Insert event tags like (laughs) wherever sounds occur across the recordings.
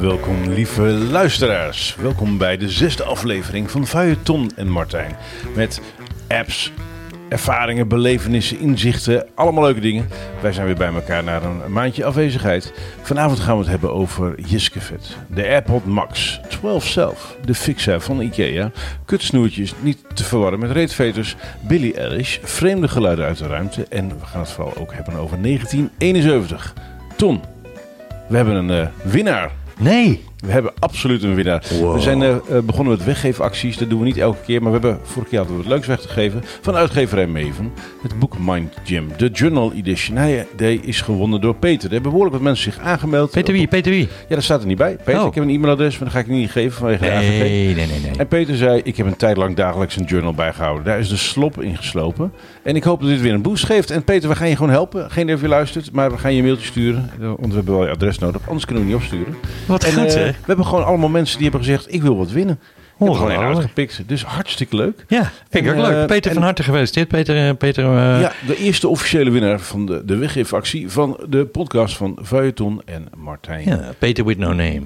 Welkom lieve luisteraars. Welkom bij de zesde aflevering van Feuilleton en Martijn. Met apps, ervaringen, belevenissen, inzichten, allemaal leuke dingen. Wij zijn weer bij elkaar na een maandje afwezigheid. Vanavond gaan we het hebben over Jiskevet, de AirPod Max, 12 Self, de Fixa van Ikea, kutsnoertjes, niet te verwarren met reetveters, Billy Eilish, vreemde geluiden uit de ruimte en we gaan het vooral ook hebben over 1971. Ton, we hebben een eh, winnaar. Nee. We hebben absoluut een winnaar. We zijn eh, eh, begonnen met weggeefacties. Dat doen we niet elke keer. Maar we hebben vorige keer hadden we het leuks weggegeven van uitgeverij Maven. Het boek Mind Gym, de Journal Edition. Hij die is gewonnen door Peter. Er hebben behoorlijk wat mensen zich aangemeld. Peter wie? Peter wie? Ja, dat staat er niet bij. Peter, Oh. ik heb een e-mailadres, maar dat ga ik niet geven vanwege de AVG. Nee, nee, nee, nee. En Peter zei, ik heb een tijd lang dagelijks een journal bijgehouden. Daar is de slop in geslopen. En ik hoop dat dit weer een boost geeft. En Peter, we gaan je gewoon helpen. Geen idee of je luistert, maar we gaan je een mailtje sturen. Want we hebben wel je adres nodig, anders kunnen we niet opsturen. Wat En, goed, eh? We hebben gewoon allemaal mensen die hebben gezegd, ik wil wat winnen. Ik heb gewoon een uitgepikt. Dus hartstikke leuk. Ja, vind ik ook leuk. eh, Peter en- van harte gefeliciteerd. Peter, eh, Peter eh, ja, de eerste officiële winnaar van de, de weggeefactie van de podcast van Feuilleton en Martijn. ja, Peter with no name.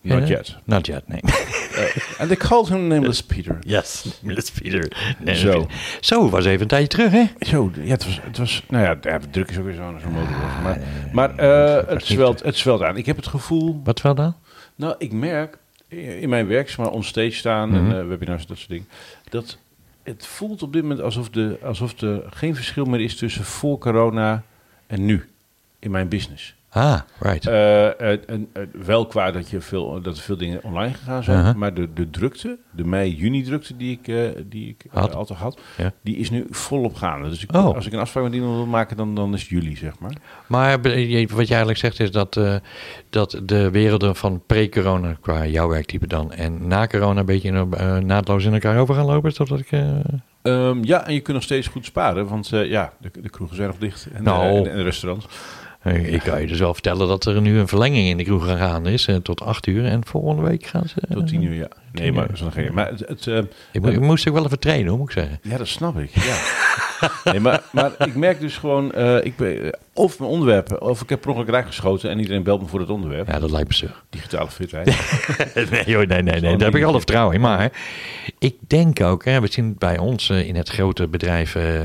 Not yet. Not yet, nee. (laughs) And they called him nameless Peter. Yes, that's Peter. Zo. Peter. Zo, was even een tijdje terug, hè? Zo, ja, het was, het was, nou ja, ja, druk is ook weer zo'n zo'n modewoord. Maar, maar eh, het, zwelt, het zwelt aan. Ik heb het gevoel, Wat wel dan? Nou, ik merk in mijn werk, zeg maar, onstage staan en eh, webinars, dat soort dingen, dat het voelt op dit moment alsof, de, alsof er geen verschil meer is tussen voor corona en nu in mijn business. Ah, right. Eh, eh, en, eh, wel qua dat, je veel, dat er veel dingen online gegaan zijn, Uh-huh. maar de, de drukte, de mei-juni-drukte die ik, die ik Had. altijd had, Ja. die is nu volop gaande. Dus ik, Oh. als ik een afspraak met iemand wil maken, dan, dan is het juli, zeg maar. Maar wat je eigenlijk zegt is dat, dat de werelden van pre-corona, qua jouw werktype dan, en na corona een beetje naadloos in elkaar over gaan lopen. Is dat wat ik... eh, Ehm, ja, en je kunt nog steeds goed sparen, want ja, de, de kroegen zijn nog dicht en, Nou. en, en de restaurants. Eh, Ik kan je dus wel vertellen dat er nu een verlenging in de kroeg gaan is eh, tot 8 uur. En volgende week gaan ze... Tot tien uur, ja. Nee, maar, uur. dat is nog geen, maar het, het, eh, Ik, mo- ik moest ook wel even trainen, hoor, moet ik zeggen. ja, dat snap ik. Ja. (laughs) nee, maar, maar ik merk dus gewoon, eh, ik ben, eh, of mijn onderwerpen, of ik heb per ongeluk raak geschoten en iedereen belt me voor het onderwerp. Ja, dat lijkt me zo. Digitale fitheid. (laughs) nee, hoor, nee, nee, nee. Daar heb ik alle vertrouwen in. Maar ik denk ook, hè, we zien het bij ons eh, in het grote bedrijf eh,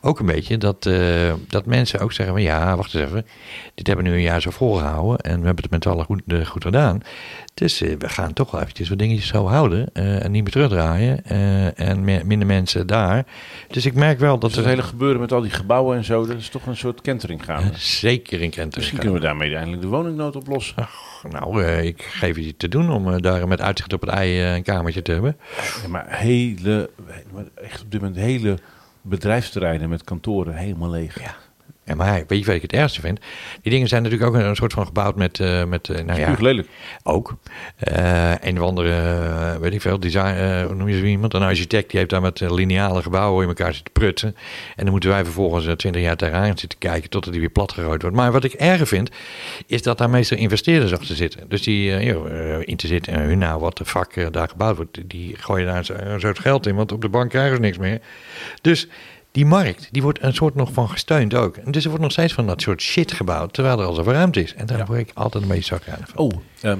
ook een beetje, dat, eh, dat mensen ook zeggen van ja, wacht eens even. Dit hebben we nu een jaar zo volgehouden en we hebben het met z'n allen goed, goed gedaan. Dus we gaan toch wel eventjes wat dingetjes zo houden en niet meer terugdraaien. en minder mensen daar. Dus ik merk wel dat Dus het hele gebeuren met al die gebouwen en zo, dat is toch een soort kentering zeker in Kent. Misschien kunnen we daarmee eindelijk de woningnood oplossen. Nou, eh, ik geef je te doen om eh, daar met uitzicht op het ei eh, een kamertje te hebben. Ja, maar hele, echt op dit moment hele bedrijfsterreinen met kantoren helemaal leeg. Ja. Ja, maar weet je wat ik het ergste vind? Die dingen zijn natuurlijk ook een soort van gebouwd met, eh, met eh, nou ja, lelijk. ook. Eh, een of andere, weet ik veel, design, hoe noem je zo iemand? Een architect die heeft daar met lineale gebouwen in elkaar zitten prutsen. En dan moeten wij vervolgens eh, twintig jaar tegenaan zitten kijken totdat die weer plat gegooid wordt. Maar wat ik erger vind, is dat daar meestal investeerders achter zitten. Dus die in te zitten en hun nou wat de vak daar gebouwd wordt, die gooien daar zo- een soort geld in, want op de bank krijgen ze niks meer. Dus die markt, die wordt een soort nog van gesteund ook. En dus er wordt nog steeds van dat soort shit gebouwd, terwijl er al zoveel ruimte is. En daar Ja. word ik altijd een beetje zagrijnig van. Oh, ehm,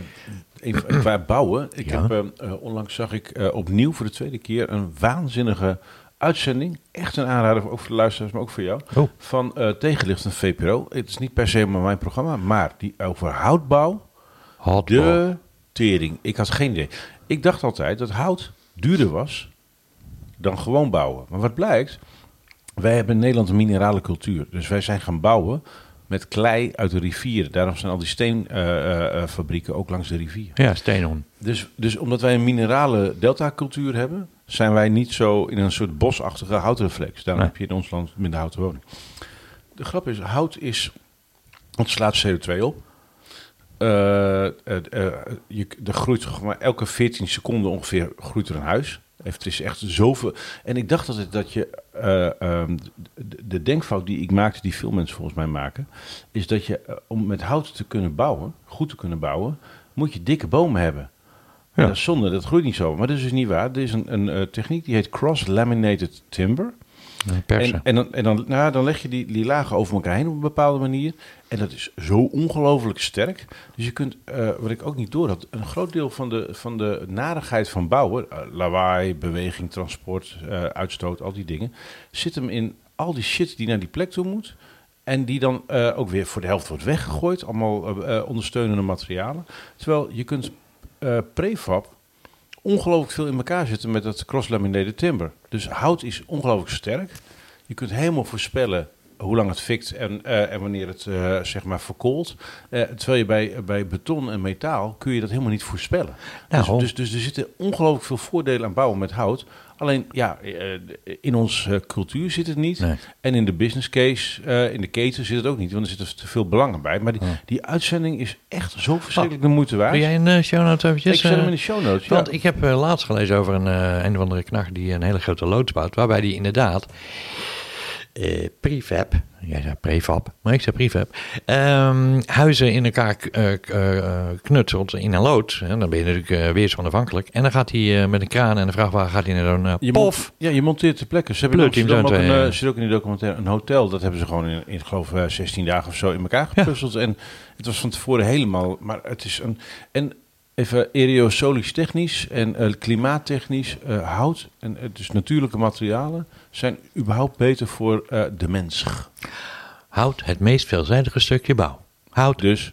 even qua bouwen. Ik Ja. heb, ehm, eh, onlangs zag ik eh, opnieuw voor de tweede keer een waanzinnige uitzending. Echt een aanrader, ook voor de luisteraars, maar ook voor jou. Oh. Van eh Tegenlicht en VPRO. Het is niet per se maar mijn programma, maar die over houtbouw. Hotball. De tering. Ik had geen idee. Ik dacht altijd dat hout duurder was dan gewoon bouwen. Maar wat blijkt, wij hebben in Nederland een minerale cultuur. Dus wij zijn gaan bouwen met klei uit de rivieren. Daarom zijn al die steenfabrieken ook langs de rivier. Ja, Steenhorn. Dus, dus omdat wij een minerale delta-cultuur hebben, zijn wij niet zo in een soort bosachtige houtreflex. Daarom Nee. heb je in ons land minder houten woning. De grap is, hout is, het slaat CO2 op. Eh, eh, eh, je, er groeit maar elke 14 seconden ongeveer groeit er een huis. Het is echt zoveel. En ik dacht altijd dat je. eh, ehm, de, de denkfout die ik maakte, die veel mensen volgens mij maken. Is dat je eh, om met hout te kunnen bouwen, goed te kunnen bouwen. moet je dikke bomen hebben. En dat is zonde, dat groeit niet zo. Maar dat is dus niet waar. Er is een, een eh, techniek die heet cross-laminated timber. Persen. En, en, dan, en dan, nou, dan leg je die, die lagen over elkaar heen op een bepaalde manier. En dat is zo ongelooflijk sterk. Dus je kunt, eh, wat ik ook niet door had, een groot deel van de, van de narigheid van bouwen, eh, lawaai, beweging, transport, eh, uitstoot, al die dingen, zit hem in al die shit die naar die plek toe moet. En die dan ook weer voor de helft wordt weggegooid. Allemaal ondersteunende materialen. Terwijl je kunt prefab ongelooflijk veel in elkaar zetten met dat cross-laminated timber. Dus hout is ongelooflijk sterk. Je kunt helemaal voorspellen hoe lang het fikt en, eh, en wanneer het eh, zeg maar verkoolt. Eh, terwijl je bij, bij beton en metaal kun je dat helemaal niet voorspellen. Dus, Nou. dus, dus er zitten ongelooflijk veel voordelen aan bouwen met hout. Alleen ja, eh, in onze cultuur zit het niet. Nee. En in de business case, eh, in de keten zit het ook niet. Want er zitten te veel belangen bij. Maar die, Ja. die uitzending is echt zo verschrikkelijk de moeite waard. Wil jij een eh, show note ik eventjes? zet hem eh, in de show notes. Ja. Want ik heb eh, laatst gelezen over een, eh, een of andere knager die een hele grote loods bouwt. Waarbij die inderdaad eh, prefab, jij zei prefab, maar ik zei prefab, ehm, huizen in elkaar eh, eh, knutselt in een loods. En dan ben je natuurlijk eh, weersonafhankelijk. En dan gaat hij met een kraan en een vrachtwagen gaat hij naar Je pof. ja, je monteert ter plekke. Ze hebben ook zo een, zit ook in die documentaire een hotel. Dat hebben ze gewoon in, in ik geloof, eh, 16 dagen of zo in elkaar gepuzzeld. En het was van tevoren helemaal... Maar het is een... En even aerosolisch technisch en eh, klimaattechnisch eh, hout en eh, dus natuurlijke materialen zijn überhaupt beter voor de mens. Hout, het meest veelzijdige stukje bouw. Hout, Dus,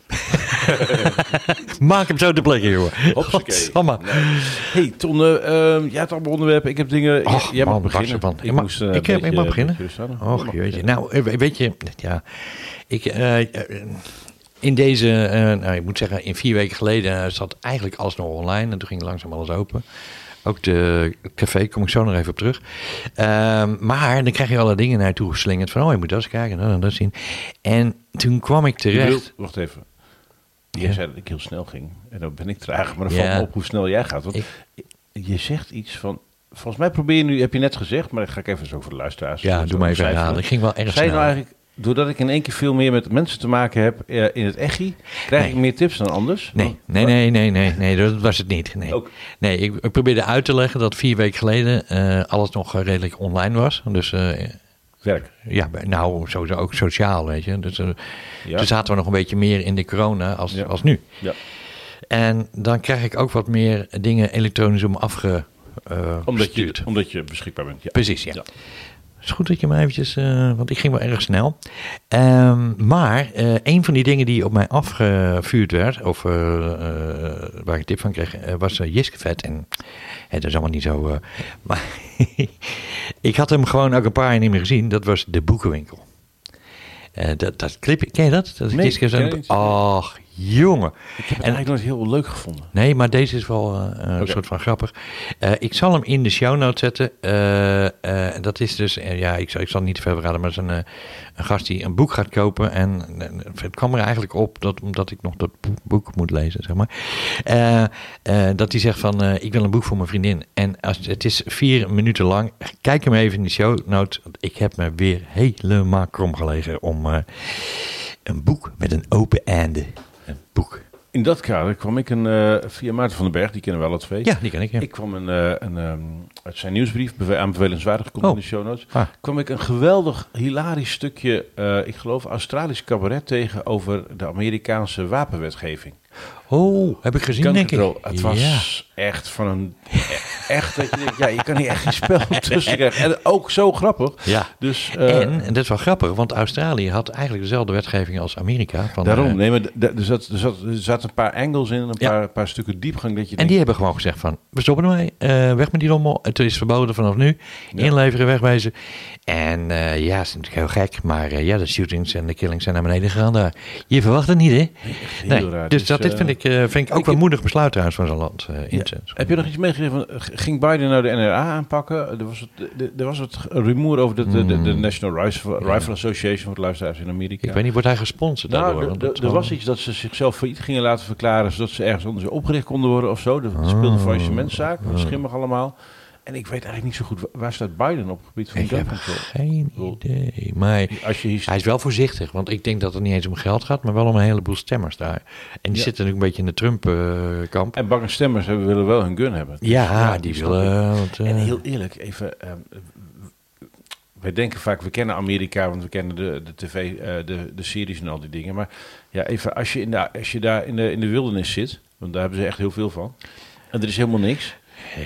(laughs) maak hem zo te plekken, jongen. Hopsakee. Godsamme. hey Ton, eh, ehm, jij hebt allemaal onderwerpen. Ik heb dingen... Och, jij mag beginnen. ervan. Ik, mag- moest, eh, ik, heb- ik beetje- mag beginnen. beetje. Och, jeetje. Nou, weet je, ja, ik, eh, in deze, eh, nou, ik moet zeggen, in vier weken geleden eh, zat eigenlijk alles nog online en toen ging langzaam alles open. Ook de café, kom ik zo nog even op terug. Ehm, maar dan krijg je alle dingen naar je toe geslingerd van, oh, je moet dat eens kijken, en dat zien. En toen kwam ik Je bedoelt- terecht. wacht even. Ja. Jij zei dat ik heel snel ging. En dan ben ik traag. Maar dan Ja. valt me op hoe snel jij gaat. Want je zegt iets van... Volgens mij probeer je nu... Heb je net gezegd. Maar dat ga ik even zo voor de luisteraars. Ja, zo doe maar even herhalen. Ik ging wel erg Zei je snel. nou eigenlijk... Doordat ik in één keer veel meer met mensen te maken heb eh, in het echi... Krijg Nee. ik meer tips dan anders? Nee, nee, nee, nee, nee, nee, dat was het niet. Nee, Ook. nee ik, ik probeerde uit te leggen dat vier weken geleden eh, alles nog eh, redelijk online was. Dus Werk. ja, nou, sowieso ook sociaal, weet je. Dus Ja. toen zaten we nog een beetje meer in de corona als, Ja. als nu. Ja. En dan krijg ik ook wat meer dingen elektronisch om afge... eh, Omdat, je, omdat je beschikbaar bent. Ja. Precies, ja. Ja. Het is goed dat je me eventjes, eh, want ik ging wel erg snel. Ehm, maar eh, een van die dingen die op mij afgevuurd werd, of eh, waar ik tip van kreeg, was Jiskevet. En het is allemaal niet zo. (laughs) maar ik had hem gewoon ook een paar jaar niet meer gezien. Dat was de boekenwinkel. Dat, dat clip, ken je dat? dat Nee, Jiske ken zo'n- ik niet. Ach, jongen. Ik heb het En- eigenlijk nooit heel leuk gevonden. Nee, maar deze is wel eh, een soort van grappig. Eh, ik zal hem in de show notes zetten. Eh, eh, dat is dus, ja, ik zal, ik zal het niet te veel verraden, maar het is een, eh, een gast die een boek gaat kopen. En het kwam er eigenlijk op dat, omdat ik nog dat boek, moet lezen, zeg maar. Eh, eh, dat hij zegt van, eh, ik wil een boek voor mijn vriendin. En als, het is vier minuten lang. Kijk hem even in de show notes. want Ik heb me weer helemaal krom gelegen om eh, een boek met een open einde. Boek. In dat kader kwam ik een, eh, via Maarten van den Berg, die kennen we alle twee. Ja, die ken ik. Ja. Ik kwam een, eh, een, ehm, uit zijn nieuwsbrief, beve- aanbevelenswaardig, komt Oh. in de show notes. Ah. kwam ik een geweldig, hilarisch stukje, eh, ik geloof, Australisch cabaret tegen over de Amerikaanse wapenwetgeving. Oh, heb ik gezien, Gun denk ik. Het was echt van een, echt, dat je denkt, ja, je kan hier echt geen spel (laughs) tussen krijgen. En ook zo grappig. Ja. Dus, eh, en, en dat is wel grappig, want Australië had eigenlijk dezelfde wetgeving als Amerika. Van, daarom, eh, nee, maar er, zat, er, zat, er zaten een paar angles in, een Ja. paar, paar stukken diepgang dat je en denkt, die hebben gewoon gezegd van, we stoppen ermee, eh, weg met die rommel. Het is verboden vanaf nu, Ja. inleveren, wegwezen. En eh, ja, het is natuurlijk heel gek, maar eh, ja, de shootings en de killings zijn naar beneden gegaan daar. Je verwacht het niet, hè? Nee, dus Het dat dit eh, vind ik, eh, vind ik ook wel moedig besluit trouwens van zo'n land. eh, Ja. Heb je nog iets meegegeven? Ging Biden nou de NRA aanpakken? Er was het, er was het rumoer over de, de, de, de Hmm. National Rifle, Rifle Association voor de luisteraars in Amerika. Ik weet niet, wordt hij gesponsord Nou, daardoor? er- was iets dat ze zichzelf failliet gingen laten verklaren, zodat ze ergens anders opgericht konden worden of zo. Dat speelde een faillissementszaak, dat was Ah. schimmig allemaal. En ik weet eigenlijk niet zo goed, wa- waar staat Biden op het gebied van Ik gun control? geen idee. Maar Als je hier hij is wel voorzichtig, want ik denk dat het niet eens om geld gaat, maar wel om een heleboel stemmers daar. En die Ja. zitten natuurlijk een beetje in de Trump-kamp. En bange stemmers hebben, willen wel hun gun hebben. ja, die snap willen... want, eh, En heel eerlijk, even. ehm, wij denken vaak, we kennen Amerika, want we kennen de, de tv, eh, de, de series en al die dingen. Maar ja, even, als je, in de, als je daar in de, in de wildernis zit, want daar hebben ze echt heel veel van. En er is helemaal niks.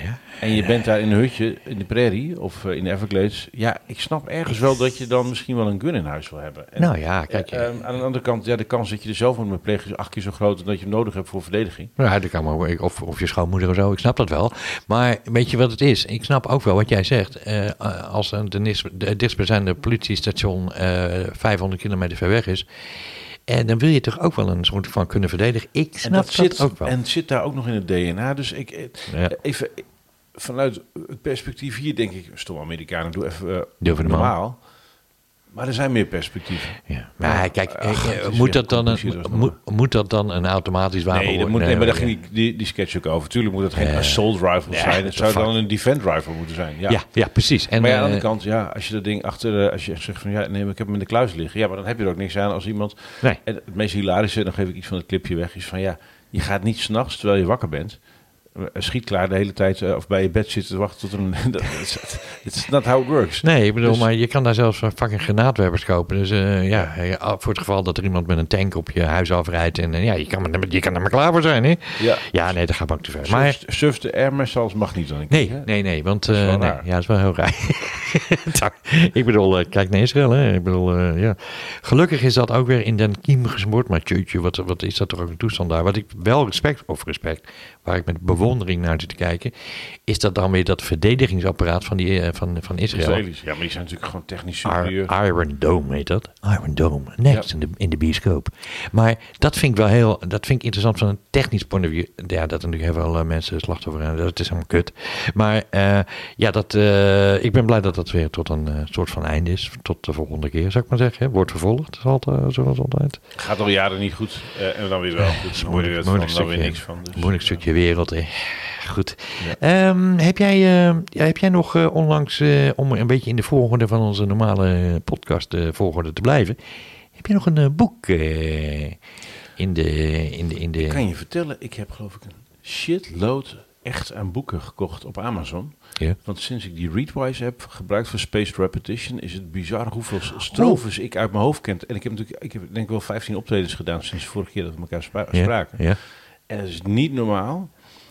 Ja. En je bent daar in een hutje in de prairie of eh, in de Everglades. Ja, ik snap ergens wel dat je dan misschien wel een gun in huis wil hebben. En, Nou ja, kijk. eh, ehm, aan de andere kant, ja, de kans dat je er zelf moet plegen is acht keer zo groot dat je hem nodig hebt voor verdediging. Ja, dat kan maar, of, of je schoonmoeder of zo, ik snap dat wel. Maar weet je wat het is? Ik snap ook wel wat jij zegt. Eh, als een, de, de dichtstbijzijnde politiestation eh 500 kilometer ver weg is... En dan wil je toch ook wel een soort van kunnen verdedigen. Ik snap En dat, zit, ook wel. En het zit daar ook nog in het DNA. Dus ik, eh, Ja. even eh, vanuit het perspectief hier denk ik, stom Amerikanen, doe even, eh, Doe even normaal. Maar er zijn meer perspectieven. Ja. Maar kijk, eh, Ach, eh, is moet, dat dan een, moet, moet dat dan een automatisch wapen Nee, dat worden? moet, nee, maar daar ging die, die, sketch ook over. Tuurlijk moet het geen Eh, assault rifle ja, zijn. Het zou fuck. dan een defend rifle moeten zijn. Ja. ja. Ja, precies. En, maar ja, aan de eh, andere kant, ja, als je dat ding achter, eh, als je echt zegt van ja, nee, ik heb hem in de kluis liggen. Ja, maar dan heb je er ook niks aan als iemand. Nee. En het meest hilarische, dan geef ik iets van het clipje weg, is van ja, je gaat niet s'nachts terwijl je wakker bent. Eh, Schiet klaar de hele tijd eh, of bij je bed zitten te wachten tot een. (laughs) It's not how it works. Nee, ik bedoel, Dus- maar je kan daar zelfs van fucking granaatwerpers kopen. Dus eh, ja, voor het geval dat er iemand met een tank op je huis afrijdt. En ja, je kan, er- je kan er maar klaar voor zijn, hè? Ja, Ja, nee, dat gaat ook te ver. Maar Surf, de air mag niet dan. een nee, nee, nee, want nee, raar. ja, dat is wel heel raar. (laughs) ik bedoel, kijk naar Israël, hè? Ik bedoel, ja. Gelukkig is dat ook weer in den kiem gesmoord. Maar tjeutje, wat, wat is dat toch ook een toestand daar? Wat ik wel respect, of respect, waar ik met bewondering naar zit te kijken, is dat dan weer dat verdedigingsapparaat van, die, eh, van, van Israël. Israëli's. Ja, maar die zijn natuurlijk gewoon technisch superieur. Iron Dome heet dat. Iron Dome. Next Ja. in, de, in de bioscoop. Maar dat vind ik wel heel, dat vind ik interessant van een technisch point of view. Ja, dat er natuurlijk heel veel eh, mensen slachtoffer zijn. Dat is helemaal kut. Maar eh, ja, dat, ik ben blij dat dat weer tot een soort van einde is. Tot de volgende keer, zou ik maar zeggen. Wordt vervolgd, eh, zoals altijd. Gaat al jaren niet goed. en dan weer wel. Dus moeilijk- moeilijk dan weer stukje. niks van. Dus, Moeilijk eh, wereld. hè. Goed. Ehm, heb, jij, eh, ja, heb jij nog eh, onlangs, eh, om een beetje in de volgorde van onze normale podcast eh, volgorde te blijven, heb je nog een eh, boek eh, in de... In de, in de Ik kan je vertellen, ik heb geloof ik een shitload echt aan boeken gekocht op Amazon. Ja. Want sinds ik die Readwise heb gebruikt voor Spaced Repetition, is het bizar hoeveel strofes ik uit mijn hoofd kent. En ik heb natuurlijk, ik heb denk ik wel 15 optredens gedaan sinds vorige keer dat we elkaar spra- Ja, spraken. ja. En het is niet normaal.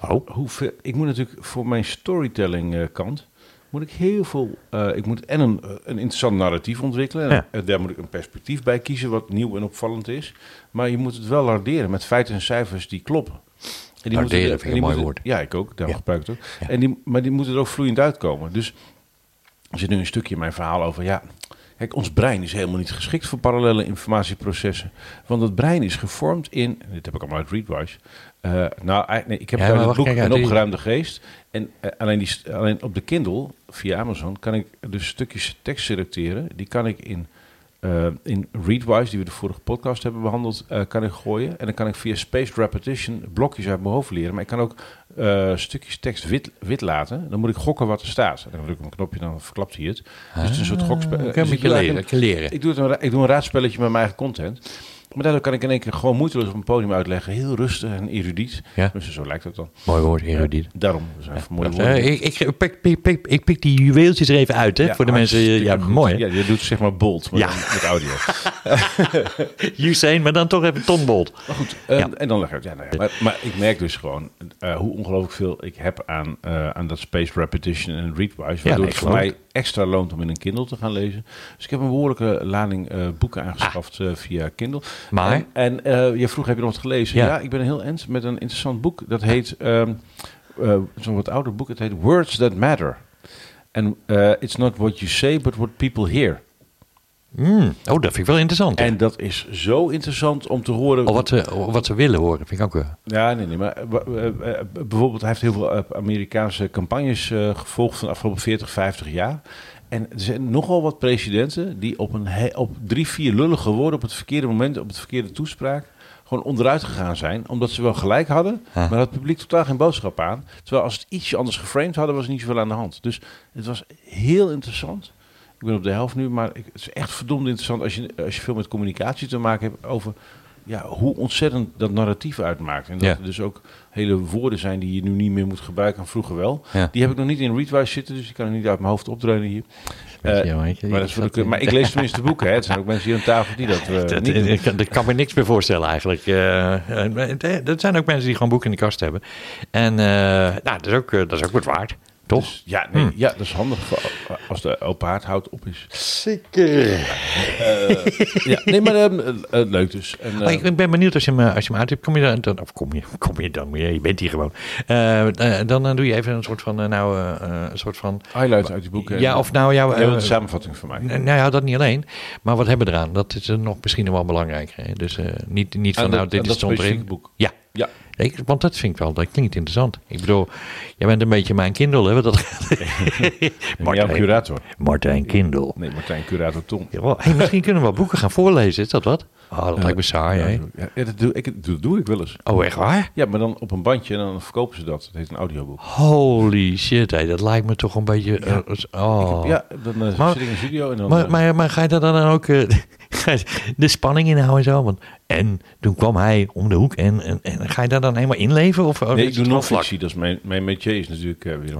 Oh. Hoeveel, ik moet natuurlijk voor mijn storytelling eh, kant, moet ik heel veel, eh, ik moet en een, eh, een interessant narratief ontwikkelen. En Ja. daar moet ik een perspectief bij kiezen wat nieuw en opvallend is. Maar je moet het wel larderen met feiten en cijfers die kloppen. En die Larderen moeten- vind ik een mooi woord. Ja, ik ook. Daarom Ja. gebruik ik het ook. Ja. En die, maar die moeten er ook vloeiend uitkomen. Dus er zit nu een stukje in mijn verhaal over, ja... Kijk, ons brein is helemaal niet geschikt voor parallele informatieprocessen. Want het brein is gevormd in... Dit heb ik allemaal uit Readwise. Eh, nou, nee, ik heb Ja, het boek Een die- opgeruimde geest. En eh, alleen, die, alleen op de Kindle, via Amazon, kan ik dus stukjes tekst selecteren. Die kan ik in, eh, in Readwise, die we de vorige podcast hebben behandeld, eh, kan ik gooien. En dan kan ik via Spaced Repetition blokjes uit mijn hoofd leren. Maar ik kan ook stukjes tekst wit, wit laten. Dan moet ik gokken wat er staat. En dan druk ik op een knopje, dan verklapt hij het. Dus het is een soort gokspel. Ah, Dus kan ik beetje eigenlijk leren. leren. ik doe, het een, ik doe een raadspelletje met mijn eigen content. Maar daardoor kan ik in één keer gewoon moeiteloos op een podium uitleggen. Heel rustig en erudiet. Ja. Dus zo lijkt het dan. Mooi woord, erudiet. Daarom. Dat zijn mooie Eh, woorden. ik, ik, pik, pik, pik, ik pik die juweeltjes er even uit, hè, voor de mensen. Ja, mooi. Ja, je doet zeg maar bold met audio. (laughs) Usain, maar dan toch even Ton Bolt. Maar goed, eh, en dan leg ik. Ja, nou maar, maar ik merk dus gewoon eh, hoe ongelooflijk veel ik heb aan, eh, aan dat spaced repetition en readwise. Waardoor het voor mij extra loont om in een Kindle te gaan lezen. Dus ik heb een behoorlijke lading eh, boeken aangeschaft eh, via Kindle. Maar? En, en eh, je vroeg, heb je nog wat gelezen? Ja. Ja, ik ben heel eens met een interessant boek. Dat heet, ehm eh, zo'n wat ouder boek. Het heet Words That Matter. En eh, it's not what you say, but what people hear. Mm, oh, dat vind ik wel interessant. hè. En dat is zo interessant om te horen. Of wat, ze, wat ze willen horen, vind ik ook wel. Ja, nee, nee. Maar bijvoorbeeld, hij heeft heel veel Amerikaanse campagnes gevolgd van de afgelopen 40, 50 jaar. En er zijn nogal wat presidenten die op, een op drie, vier lullige woorden op het verkeerde moment, op het verkeerde toespraak, gewoon onderuit gegaan zijn. Omdat ze wel gelijk hadden, maar het publiek totaal geen boodschap aan. Terwijl als het ietsje anders geframed hadden, was er niet zoveel aan de hand. Dus het was heel interessant. Ik ben op de helft nu, maar ik, het is echt verdomd interessant als je, als je veel met communicatie te maken hebt over ja, hoe ontzettend dat narratief uitmaakt. En dat Ja. er dus ook hele woorden zijn die je nu niet meer moet gebruiken en vroeger wel. Ja. Die heb ik nog niet in Readwise zitten, dus ik kan er niet uit mijn hoofd opdreunen hier. Eh, maar, dat de, kun- maar ik lees tenminste de boeken. Hè. Het zijn ook mensen hier aan tafel die dat eh, Dat, niet ik, kan- ik kan me niks meer voorstellen eigenlijk. Eh, eh, dat zijn ook mensen die gewoon boeken in de kast hebben. En eh, nou, dat, is ook, eh, dat is ook wat waard, toch? Dus, ja, nee, Hm. ja, dat is handig voor, als de open haardhout op is. Zeker. Ja, nee, maar ehm, eh, eh, leuk dus. En, eh, ik ben benieuwd als je hem, eh, als je hem uit hebt, kom je dan, dan of kom je, kom je dan je bent hier gewoon. Eh, eh, dan eh, doe je even een soort van, eh, nou, eh, eh, een soort van, highlights uit die boeken. ja, of nou, Ja, eh, een samenvatting van mij. nou ja, dat niet alleen. Maar wat hebben we eraan? Dat is eh, nog misschien nog wel belangrijker. Hè? Dus eh, niet, niet van, nou, dit is specifieke boek. Ja. Ja. Ik, want dat vind ik wel, dat klinkt interessant. Ik bedoel, jij bent een beetje mijn Kindle, hè? wat Dat En (laughs) jouw Martijn, curator. Martijn Kindle. Nee, Martijn, curator Tom. Ja, hey, misschien kunnen we wel boeken gaan voorlezen, is dat wat? Oh, dat lijkt me saai, hè? Ja, ja, dat, doe, ik, dat doe ik wel eens. Oh, echt waar? Ja, maar dan op een bandje en dan verkopen ze dat. Het heet een audioboek. Holy shit, hé, dat lijkt me toch een beetje... eh, oh. Ja, dan Maar- zit ik in de studio en dan... Maar, eh, maar, maar ga je daar dan ook (laughs) de spanning inhouden en zo? Want, en toen kwam hij om de hoek en, en, en ga je daar dan helemaal inleven? Of, of nee, ik doe vlak? non-fictie. Dat is mijn, mijn métier is natuurlijk eh, weer.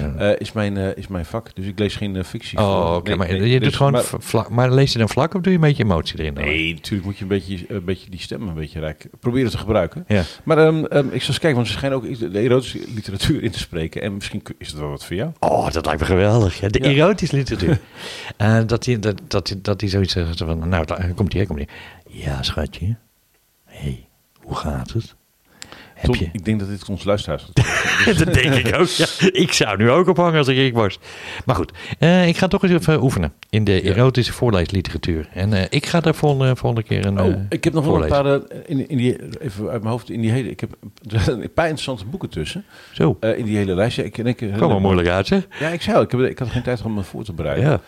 Ja. Eh, is, mijn, eh, is mijn vak. Dus ik lees geen fictie. Oh, oké. Nee, maar nee, je dus- doet gewoon maar- vlak. Maar lees je dan vlak of doe je een beetje emotie erin? dan? Nee, natuurlijk moet je een beetje, een beetje die stem een beetje rijk proberen te gebruiken. Ja. Maar ehm, ehm, ik zal eens kijken, want ze schijnen ook de erotische literatuur in te spreken. En misschien is het wel wat voor jou. Oh, dat lijkt me geweldig. Ja, de erotische literatuur. (laughs) Dat hij dat, dat, dat die zoiets zegt van, nou, daar komt hij, komt hij. Ja, schatje. hey, hoe gaat het? Heb je... ik denk dat dit ons luisteraars (laughs) dat denk ik ook. Ja. Ik zou nu ook ophangen als ik ik was. Maar goed, eh, ik ga toch eens even oefenen in de Ja. erotische voorleesliteratuur. En eh, ik ga daar volgende, volgende keer een. Oh, eh, ik heb nog wel een paar, eh, in, in die, even uit mijn hoofd, in die hele, ik heb (laughs) een paar interessante boeken tussen, Zo, eh, in die hele lijst. Ja, ik, en ik, kwam wel moeilijk uit, zeg. Ja, ik al, ik, heb, ik had geen tijd om me voor te bereiden. Ja.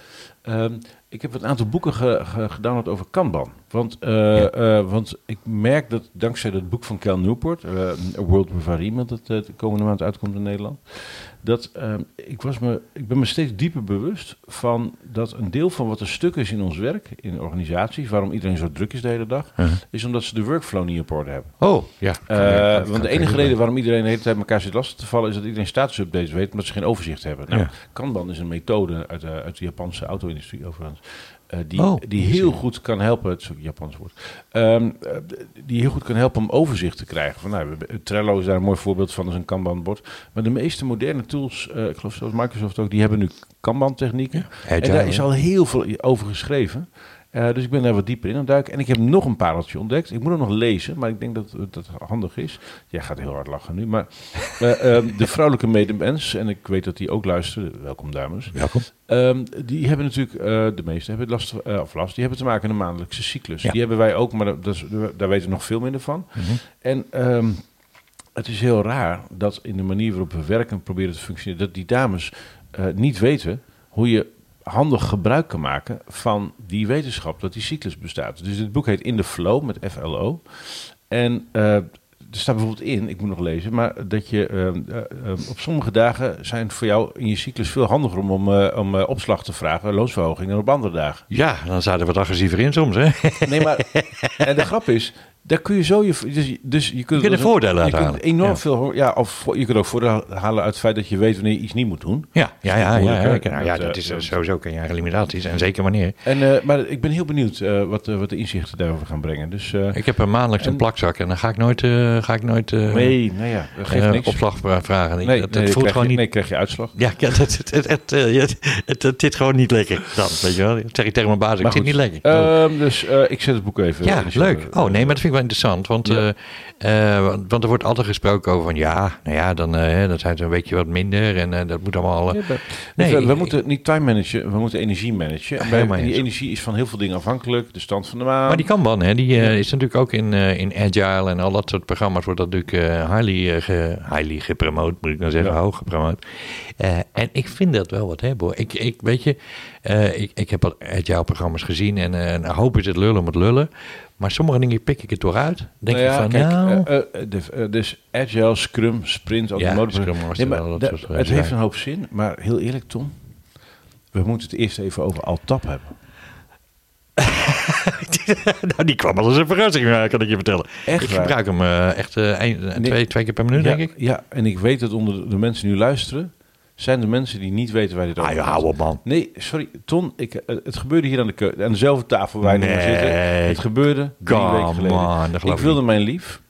Ehm, ik heb een aantal boeken ge, ge- gedownload over Kanban. Want, eh, Ja. eh, want ik merk dat dankzij dat boek van Cal Newport, A World Without Iemand, dat de komende maand uitkomt in Nederland, dat ehm, ik, was me, ik ben me steeds dieper bewust van dat een deel van wat er stuk is in ons werk, in organisaties, waarom iedereen zo druk is de hele dag, Uh-huh. is omdat ze de workflow niet op orde hebben. Oh, ja. Eh, want de enige reden waarom iedereen de hele tijd elkaar zit lastig te vallen, is dat iedereen statusupdates weet, omdat ze geen overzicht hebben. Nou, Ja. Kanban is een methode uit, uit de Japanse auto-industrie overigens. Eh, die, Oh, die heel goed kan helpen, het is ook een Japans woord, ehm, eh, die heel goed kan helpen om overzicht te krijgen. Van, nou, Trello is daar een mooi voorbeeld van, dat is een Kanban-bord. Maar de meeste moderne tools, eh, ik geloof zoals Microsoft ook, die hebben nu Kanban-technieken. En daar is al heel veel over geschreven. Eh, dus ik ben daar wat dieper in aan het duiken. En ik heb nog een pareltje ontdekt. Ik moet hem nog lezen, maar ik denk dat dat handig is. Jij gaat heel hard lachen nu. Maar eh, (laughs) ehm, de vrouwelijke medemens, en ik weet dat die ook luisteren. Welkom dames. Welkom. Ehm, die hebben natuurlijk, eh, de meeste hebben last, of last, die hebben te maken met een maandelijkse cyclus. Ja. Die hebben wij ook, maar dat is, daar weten we nog veel minder van. Mhm. En ehm, het is heel raar dat in de manier waarop we werken en proberen te functioneren, dat die dames niet weten hoe je handig gebruik kan maken van die wetenschap, dat die cyclus bestaat. Dus dit boek heet In the Flow met FLO. En eh, er staat bijvoorbeeld in, ik moet nog lezen, maar dat je eh, eh, op sommige dagen zijn voor jou in je cyclus veel handiger om, om, om opslag te vragen, loonsverhoging, dan op andere dagen. Ja, dan zouden we wat agressiever in soms, hè? Nee, maar (laughs) en de grap is, daar kun je zo je. Dus, dus je kunt Je kunt er voordelen uit halen. enorm Ja. veel. Ja, of je kunt ook voordeel halen uit het feit dat je weet wanneer je iets niet moet doen. Ja, ja, ja. ja, ja, ja, Dat, dat eh, is eh, sowieso ken je eigen limitaties en zeker wanneer. En, eh, maar ik ben heel benieuwd wat, wat de inzichten daarover gaan brengen. Dus Ik heb een maandelijks een En- plakzak en dan ga ik nooit, ga ik nooit nee, nou ja, dat geeft niks. opslag vra- vragen. nee, dat, nee, dat voelt krijg gewoon je, niet. nee, krijg je uitslag. Ja, (laughs) ja, het, het, zit gewoon niet lekker. Dan, weet je wel. Dat zeg ik tegen mijn baas, ik zit niet lekker. ehm, dus ik zet het boek even. Ja, leuk. Oh nee, maar dat vind ik wel interessant. Want, Ja. eh, eh, want, want er wordt altijd gesproken over van ja, nou ja, dan, hè, dan zijn ze een beetje wat minder en dat moet allemaal. Ja, Nee, we, moeten niet time managen, we moeten energie managen. En bij- en die eens. energie is van heel veel dingen afhankelijk. De stand van de maan. Maar die Kanban, hè, die Ja. is natuurlijk ook in, in Agile en al dat soort programma's wordt dat natuurlijk highly, ge, highly gepromoot, moet ik nou zeggen, hoog gepromoot. En ik vind dat wel wat hebben hoor. Ik, ik, weet je, ik, ik heb al Agile programma's gezien en een hoop is het lullen om het lullen. Maar sommige dingen pik ik er toch uit. Denk Nou ik van, kijk, nou... eh, eh, de- eh, dus agile, scrum, sprint, automotive. Scrum Nee, maar dat de- het heeft een hoop zin, maar heel eerlijk, Tom. We moeten het eerst even over Altap hebben. (laughs) nou, die kwam al als een verrassing, kan ik je vertellen. Echt ik waar? gebruik hem echt Nee. twee, twee keer per minuut, ja, denk ik. Ja, en ik weet dat onder de mensen die nu luisteren, zijn de mensen die niet weten waar dit over Ah, joh, gaat. hou op, man. Nee, sorry, Ton, ik, eh, het gebeurde hier aan, de keu- aan dezelfde tafel waar je nu Nee. zitten. Het gebeurde drie weken geleden. ik wilde mijn lief,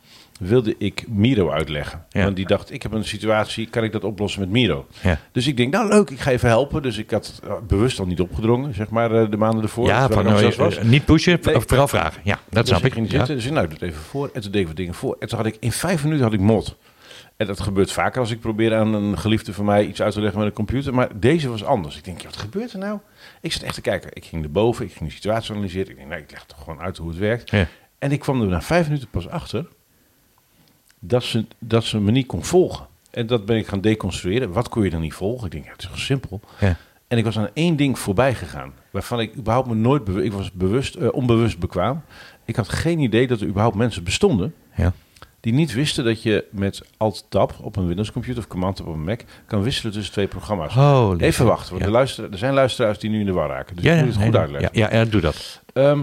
wilde ik Miro uitleggen. Ja. Want die dacht, ik heb een situatie, kan ik dat oplossen met Miro? Ja. Dus ik denk, nou leuk, ik ga even helpen. Dus ik had eh, bewust al niet opgedrongen, zeg maar, eh, de maanden ervoor. Ja, van, was. niet pushen, Nee. vooral vragen. Ja, dat Dus snap ik ik. ging niet Ja. zitten, dus ik, nou, doe het even voor. En toen deed ik wat dingen voor. En toen had ik in vijf minuten had ik mot. En dat gebeurt vaker als ik probeer aan een geliefde van mij iets uit te leggen met een computer. Maar deze was anders. Ik denk, ja, wat gebeurt er nou? Ik zat echt te kijken. Ik ging erboven, ik ging de situatie analyseren. Ik denk, nou, ik leg toch gewoon uit hoe het werkt. Ja. En ik kwam er na vijf minuten pas achter dat ze, dat ze me niet kon volgen. En dat ben ik gaan deconstrueren. Wat kon je dan niet volgen? Ik denk, ja, het is toch simpel. Ja. En ik was aan één ding voorbij gegaan. Waarvan ik überhaupt me nooit bewust... Ik was bewust, eh, onbewust bekwaam. Ik had geen idee dat er überhaupt mensen bestonden... Ja. Die niet wisten dat je met Alt-Tab op een Windows-computer... of Command-Tab op een Mac... kan wisselen tussen twee programma's. Holy Even wachten, want Ja. de luister, er zijn luisteraars die nu in de war raken. Dus Ja, ik moet het goed uitleggen. Ja, ja, doe dat. Ehm,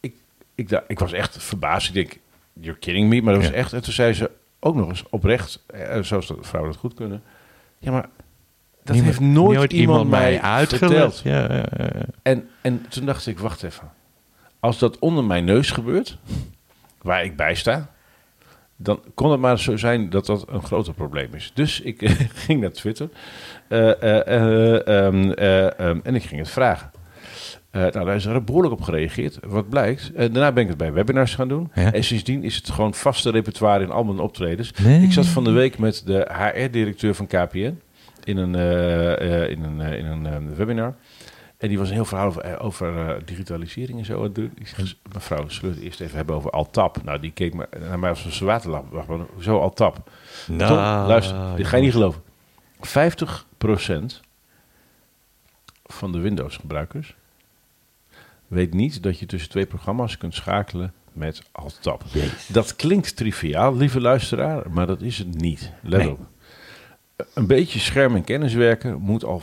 ik, ik, ik was echt verbaasd. Ik denk, you're kidding me. Maar dat was echt... En toen zei ze ook nog eens oprecht... eh, zoals de vrouwen dat goed kunnen... Ja, maar dat Niemand- heeft nooit, iemand, mij uitgelegd. verteld. Ja, ja, ja, ja. En, en toen dacht ik, wacht even. Als dat onder mijn neus gebeurt, waar ik bij sta, dan kon het maar zo zijn dat dat een groter probleem is. Dus ik (laughs) ging naar Twitter eh, eh, eh, ehm, eh, ehm, en ik ging het vragen. Eh, nou, daar is er behoorlijk op gereageerd. Wat blijkt, daarna ben ik het bij webinars gaan doen. Ja. En sindsdien is het gewoon vaste repertoire in al mijn optredens. Nee. Ik zat van de week met de HR-directeur van KPN in een, in een, in een webinar. En die was een heel verhaal over, eh, over eh, digitalisering en zo. Ik zeg, mevrouw, zullen we het eerst even hebben over Altap? Nou, die keek me naar mij als een. Wacht maar, Hoezo Altap? Nou, Tom, luister, dit ga je niet geloven. 50% van de Windows-gebruikers weet niet dat je tussen twee programma's kunt schakelen met Alt-Tab. Jezus. Dat klinkt triviaal, lieve luisteraar, maar dat is het niet. Let Nee. op. Een beetje scherm- en kenniswerken moet al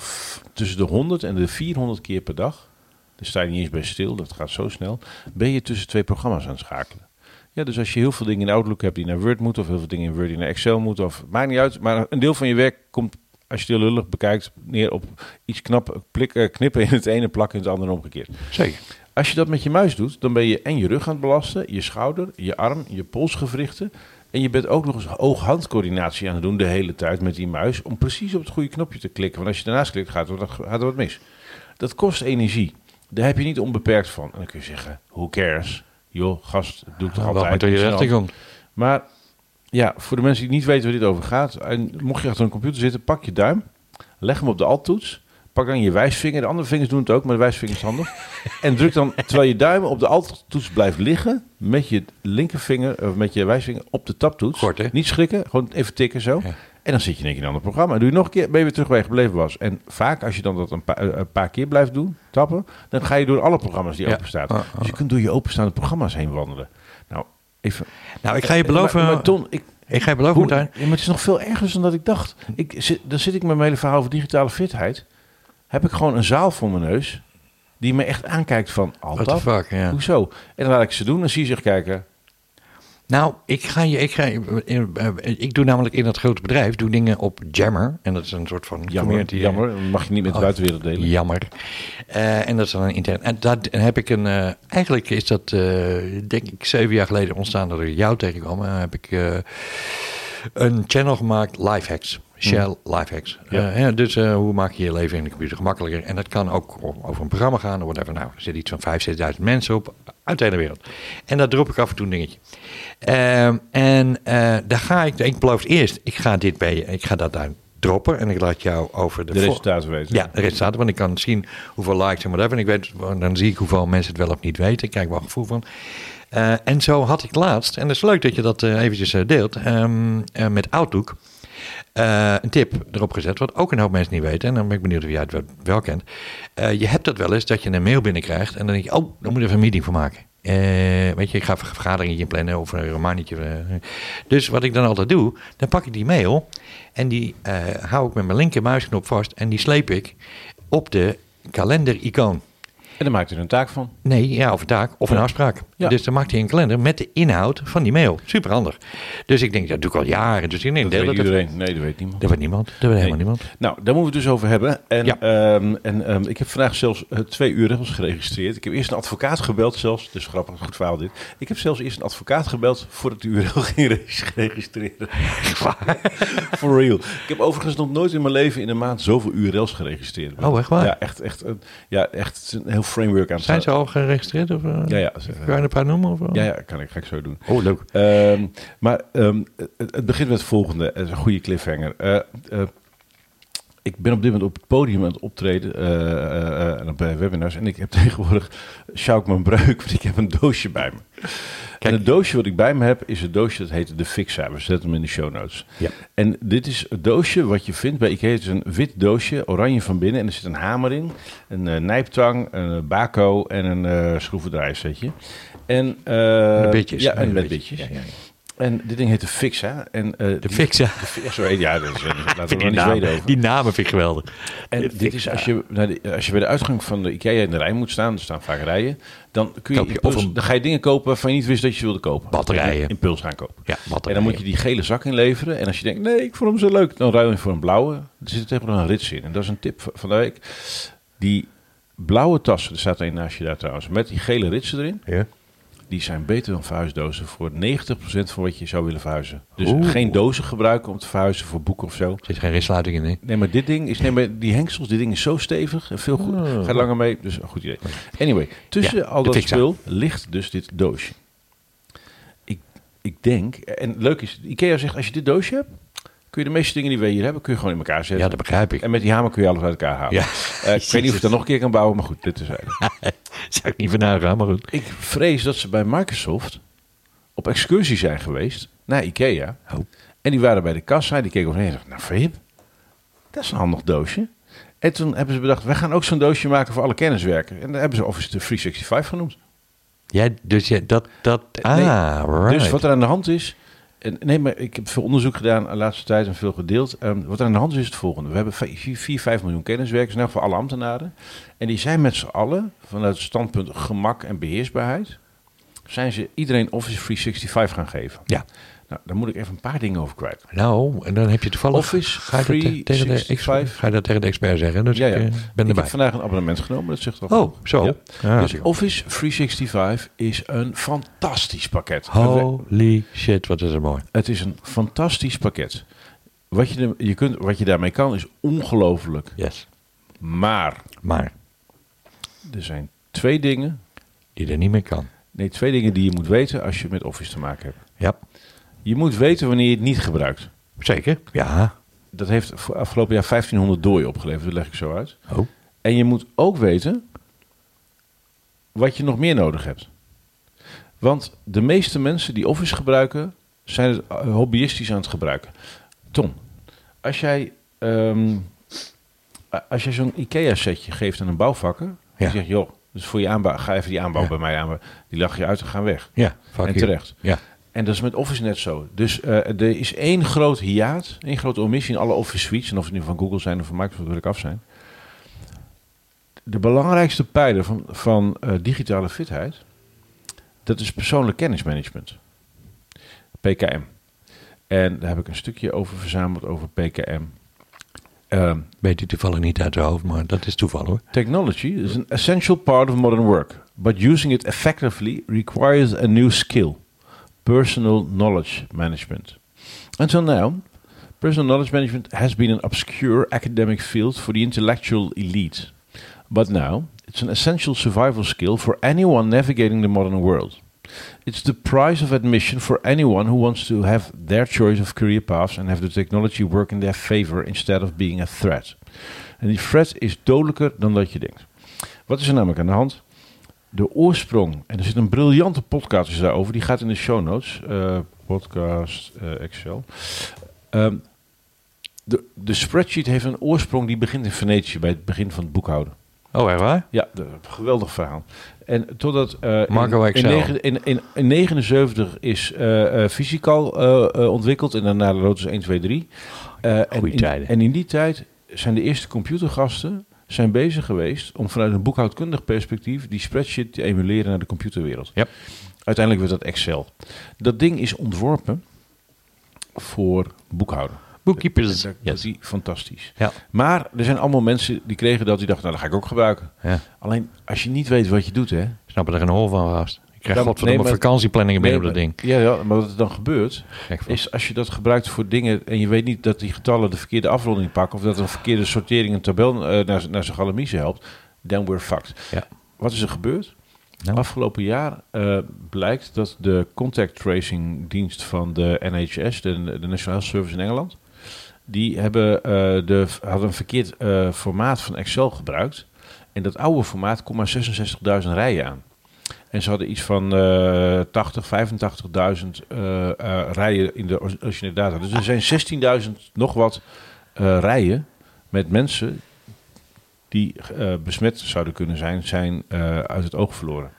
tussen de 100 en de 400 keer per dag. Daar sta je niet eens bij stil, dat gaat zo snel. Ben je tussen twee programma's aan het schakelen. Ja, dus als je heel veel dingen in Outlook hebt die naar Word moeten, of heel veel dingen in Word die naar Excel moeten, of maakt niet uit. Maar een deel van je werk komt, als je het heel lullig bekijkt, neer op iets knap, plik, eh, knippen in het ene, plakken in het andere omgekeerd. Zeker. Als je dat met je muis doet, dan ben je en je rug aan het belasten, je schouder, je arm, je polsgewrichten. En je bent ook nog eens oog-handcoördinatie aan het doen de hele tijd met die muis. Om precies op het goede knopje te klikken. Want als je daarnaast klikt, gaat er, wat- gaat er wat mis. Dat kost energie. Daar heb je niet onbeperkt van. En dan kun je zeggen, who cares? Joh, gast, doe ik toch altijd. je rechter komt. Maar ja, voor de mensen die niet weten waar dit over gaat. En mocht je achter een computer zitten, pak je duim. Leg hem op de alt-toets. Pak dan je wijsvinger. De andere vingers doen het ook, maar de wijsvinger is handig. en druk dan, terwijl je duim op de alt-toets blijft liggen... met je linkervinger, of met je wijsvinger op de tabtoets. Kort, hè? Niet schrikken, gewoon even tikken zo. Ja. En dan zit je in één keer in een ander programma. En doe je nog een keer, ben je weer terug waar je gebleven was. En vaak, als je dan dat een, pa- eh, een paar keer blijft doen, tappen... dan ga je door alle programma's die Ja. openstaan. Ah, ah. Dus je kunt door je openstaande programma's heen wandelen. Nou, even... Nou, ik ga je Eh, beloven... Maar, maar Ton, ik, ik ga je beloven, hoe, ja, maar het is nog veel erger dan dat ik dacht. Ik, zit, dan zit ik met mijn hele verhaal over digitale fitheid. Heb ik gewoon een zaal voor mijn neus. Die me echt aankijkt van, al What the dat? fuck, ja. Hoezo? En dan laat ik ze doen en zie je zich kijken. Nou, ik ga je, ik ga je, eh, eh, ik doe namelijk in dat grote bedrijf, doe dingen op Jammer. En dat is een soort van Jammer, eh, jammer. Mag je niet met de Oh, buitenwereld delen. Jammer. En dat is dan een intern. En daar heb ik een. eigenlijk is dat, denk ik, zeven jaar geleden ontstaan dat ik jou tegenkwam. En heb ik een channel gemaakt, Lifehacks. Shell Lifehacks. Ja. Eh, dus eh, hoe maak je je leven in de computer gemakkelijker? En dat kan ook over een programma gaan of whatever. Nou, er zitten iets van 5.000, 6.000 mensen op uit de hele wereld. En daar drop ik af en toe een dingetje. Ehm, en eh, daar ga ik, ik beloof eerst, ik ga dit bij je, ik ga dat daar droppen. En ik laat jou over de, De resultaten weten. ja, de resultaten. Want ik kan zien hoeveel likes en whatever. En ik weet, dan zie ik hoeveel mensen het wel of niet weten. Ik krijg wel een gevoel van. En zo had ik laatst, en het is leuk dat je dat eventjes deelt, ehm, eh, met Outlook. Eh, een tip erop gezet, wat ook een hoop mensen niet weten. En dan ben ik benieuwd of jij het wel, kent. Eh, je hebt dat wel eens, dat je een mail binnenkrijgt en dan denk je, oh, daar moet ik even een meeting voor maken. Eh, weet je, ik ga een vergadering plannen of een romannetje. eh. Dus wat ik dan altijd doe, dan pak ik die mail en die hou ik met mijn linker muisknop vast en die sleep ik op de kalender-icoon. En daar maakt u er een taak van. Nee, ja, of een taak of een afspraak. Ja. Dus dan maakt hij een kalender met de inhoud van die mail. Super handig. Dus ik denk, dat doe ik al jaren. Dus ik neem Dat weet dat iedereen. Nee, dat weet niemand. Dat weet niemand. Dat weet helemaal niemand. Nou, daar moeten we het dus over hebben. En, Ja. ehm, en ehm, ik heb vandaag zelfs eh, twee URL's geregistreerd. Ik heb eerst een advocaat gebeld zelfs. Dus grappig, goed verhaal dit. Ik heb zelfs eerst een advocaat gebeld voordat de URL (laughs) ging re- registreren. (laughs) For real. Ik heb overigens nog nooit in mijn leven in een maand zoveel URL's geregistreerd. Oh, echt waar? Ja, echt, echt, een- ja, echt het is een heel framework aan het Zijn ze al geregistreerd? Of, eh, Ja, ja. Kan je een paar noemen? Of, eh? Ja, ja, kan ik, ga ik zo doen. Oh, leuk. Ehm, maar ehm, het, het begint met het volgende. Het is een goede cliffhanger. Ik ben op dit moment op het podium aan het optreden eh, eh, eh, en eh, webinars. En ik heb (laughs) tegenwoordig, sjouw ik mijn breuk, want ik heb een doosje bij me. Kijk. En het doosje wat ik bij me heb, is het doosje dat heet de Fixa. We zetten hem in de show notes. Ja. En dit is het doosje wat je vindt bij Ikea. Het is een wit doosje, oranje van binnen. En er zit een hamer in, een nijptang, een uh, bako en een eh schroevendraaiersetje. En, De bitjes. Ja, en met bitjes. Ja. En dit ding heet de Fixa. En, eh, De die- Fixa. de Fi- ja, dat is, laten we Die, er niet namen, zweden over. die namen vind ik geweldig. En De dit is als je, als je bij de uitgang van de IKEA in de rij moet staan, er staan vaak rijen, dan, kun je, Koop je impuls- of een- dan ga je dingen kopen waarvan je niet wist dat je ze wilde kopen. Batterijen. Impuls gaan kopen. Ja, wat En dan moet je die gele zak inleveren. En als je denkt, nee, ik vond hem zo leuk, dan ruil je voor een blauwe. Er zit tegenwoordig een rits in. En dat is een tip van de week. Die blauwe tassen, er staat een naast je daar trouwens, met die gele ritsen erin. Ja. Die zijn beter dan verhuisdozen voor 90% van wat je zou willen verhuizen. Dus Oeh. geen dozen gebruiken om te verhuizen voor boeken of zo. Er zit geen ristsluiting in, nee. Nee, maar dit ding is, nee, maar die hengsels, dit ding is zo stevig en veel goed. Oh. Ga je langer mee, dus een goed idee. Anyway, tussen Ja, al dat spul ligt dus dit doosje. Ik, ik denk, en leuk is, Ikea zegt, als je dit doosje hebt, kun je de meeste dingen die we hier hebben, kun je gewoon in elkaar zetten. Ja, dat begrijp ik. En met die hamer kun je alles uit elkaar halen. Ja. Eh, ik weet niet of ik dat nog een keer kan bouwen, maar goed, dit is eigenlijk. (laughs) Zou ik niet van nagaan, maar goed. Ik vrees dat ze bij Microsoft op excursie zijn geweest naar Ikea. Oh. En die waren bij de kassa, die keken omheen en dachten, nou Philip, dat is een handig doosje. En toen hebben ze bedacht, wij gaan ook zo'n doosje maken voor alle kenniswerken. En daar hebben ze Office 365 genoemd. Jij, dus je, dat, dat, ah, right. Dus wat er aan de hand is, en, nee, maar ik heb veel onderzoek gedaan de laatste tijd en veel gedeeld. Ehm, wat aan de hand is, is het volgende. We hebben 4, 5 miljoen kenniswerkers, nou voor alle ambtenaren. En die zijn met z'n allen, vanuit het standpunt gemak en beheersbaarheid, zijn ze iedereen Office 365 gaan geven. Ja. Nou, daar moet ik even een paar dingen over kwijt. Nou, en dan heb je toevallig... Office ga je, dat te- tegen de 365. expert, ga je dat tegen de expert zeggen? Dus Ja, ja. ik eh, ben ik erbij. heb vandaag een abonnement genomen, dat zegt al. Oh, zo. Ja. Ja, dus. Office 365 is een fantastisch pakket. Holy shit, wat is er mooi. Het is een fantastisch pakket. Wat je, je kunt, wat je daarmee kan is ongelooflijk. Yes. Maar Maar er zijn twee dingen. die er niet meer kan. Nee, twee dingen die je moet weten als je met Office te maken hebt. Ja, Je moet weten wanneer je het niet gebruikt. zeker. Ja. Dat heeft voor afgelopen jaar 1500 dooien opgeleverd. Dat leg ik zo uit. Oh. En je moet ook weten wat je nog meer nodig hebt. Want de meeste mensen die Office gebruiken, zijn het eh, hobbyistisch aan het gebruiken. Tom, als jij, ehm, als jij zo'n IKEA-setje geeft aan een bouwvakker, Ja. die zegt, joh, dus voor je aanbouw, ga even die aanbouw Ja. bij mij aan, die lach je uit en gaan weg. Ja, en you. terecht. Ja. En dat is met Office net zo. Dus eh, er is één groot hiaat, één grote omissie in alle Office suites. En of het nu van Google zijn of van Microsoft wil ik af zijn. De belangrijkste pijler van, van eh, digitale fitheid, dat is persoonlijk kennismanagement. PKM. En daar heb ik een stukje over verzameld over PKM. Ehm, Weet u toevallig niet uit het hoofd, maar dat is toeval hoor. Technology is an essential part of modern work, but using it effectively requires a new skill personal knowledge management. Until now, personal knowledge management has been an obscure academic field for the intellectual elite. But now, it's an essential survival skill for anyone navigating the modern world. It's the price of admission for anyone who wants to have their choice of career paths and have the technology work in their favor instead of being a threat. En die threat is dodelijker dan dat je denkt. Wat is er namelijk aan de hand? De oorsprong, en er zit een briljante podcast daarover, die gaat in de show notes, eh, podcast, eh, Excel. Ehm, de, de spreadsheet heeft een oorsprong die begint in Venetië, bij het begin van het boekhouden. Oh, echt waar? Ja, de- geweldig verhaal. En totdat eh, Marco in, Excel. in, in, in 79 is Physical eh, ontwikkeld en daarna Lotus 1, 2, 3. Eh, en, in, en in die tijd zijn de eerste computergasten zijn bezig geweest om vanuit een boekhoudkundig perspectief die spreadsheet te emuleren naar de computerwereld. Yep. Uiteindelijk werd dat Excel. Dat ding is ontworpen voor boekhouden. Bookkeepers. Dat, dat Yes. is fantastisch. Ja. Maar er zijn allemaal mensen die kregen dat die dachten, nou, dat ga ik ook gebruiken. ja. Alleen als je niet weet wat je doet, hè. Snap er geen hol van vast. Krijg Dan- godverdomme nee, maar- vakantieplanningen binnen op dat ding. Ja, ja, maar wat er dan gebeurt, is als je dat gebruikt voor dingen en je weet niet dat die getallen de verkeerde afronding pakken of dat een verkeerde sortering een tabel eh, naar, naar zijn galamiezen helpt, then we're fucked. Ja. Wat is er gebeurd? Nou. Afgelopen jaar eh, blijkt dat de contact tracing dienst van de NHS, de, de National Health Service in Engeland, die hebben, eh, de, hadden een verkeerd formaat van Excel gebruikt. En dat oude formaat kon maar 66.000 rijen aan. En ze hadden iets van eh 80, 85.000 eh, eh, rijen in de ori- originele data. Dus er zijn 16.000 nog wat eh, rijen met mensen die eh, besmet zouden kunnen zijn, zijn eh, uit het oog verloren.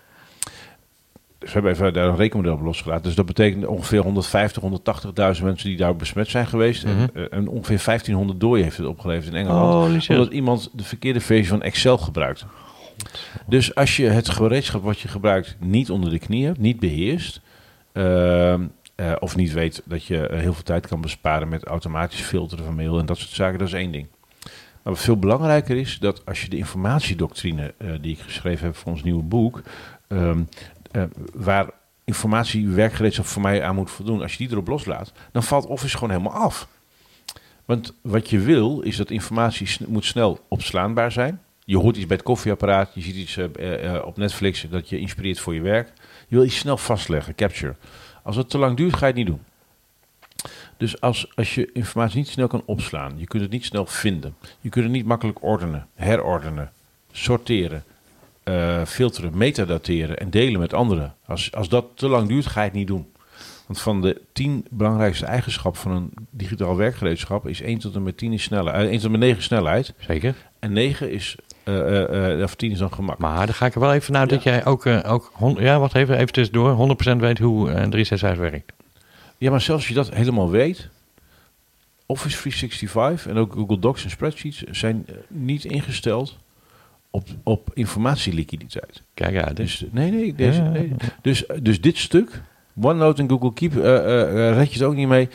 Dus we hebben even daar een rekenmodel op losgelaten. Dus dat betekent ongeveer 150, 180.000 mensen die daar besmet zijn geweest. Mhm. en, en ongeveer 1500 doden heeft het opgeleverd in Engeland. Omdat iemand de verkeerde versie van Excel gebruikt. Dus als je het gereedschap wat je gebruikt niet onder de knie hebt, niet beheerst, ehm, eh, of niet weet dat je heel veel tijd kan besparen met automatisch filteren van mail en dat soort zaken, dat is één ding. Maar wat veel belangrijker is dat als je de informatiedoctrine eh, die ik geschreven heb voor ons nieuwe boek, ehm, eh, waar informatie werkgereedschap voor mij aan moet voldoen, als je die erop loslaat, dan valt Office gewoon helemaal af. Want wat je wil, is dat informatie moet snel opslaanbaar zijn. Je hoort iets bij het koffieapparaat, je ziet iets eh, eh, eh, op Netflix dat je inspireert voor je werk. Je wil iets snel vastleggen, capture. Als het te lang duurt, ga je het niet doen. Dus als, als je informatie niet snel kan opslaan, je kunt het niet snel vinden, je kunt het niet makkelijk ordenen, herordenen, sorteren, eh, filteren, metadateren en delen met anderen. Als, als dat te lang duurt, ga je het niet doen. Want van de tien belangrijkste eigenschappen van een digitaal werkgereedschap is 1 tot en met 10 is snelheid, 1 tot en met 9 is snelheid Zeker. en 9 is, eh, of 10 is dan gemak. Maar dan ga ik er wel even vanuit dat jij ook, ook hon- ja, wacht even, even tussendoor, 100% weet hoe eh 365 werkt. Ja, maar zelfs als je dat helemaal weet, Office 365 en ook Google Docs en spreadsheets zijn niet ingesteld op, op informatieliquiditeit. Kijk uit. Dus, nee, nee, deze, nee. Dus, dus dit stuk, OneNote en Google Keep, eh, red je het ook niet mee.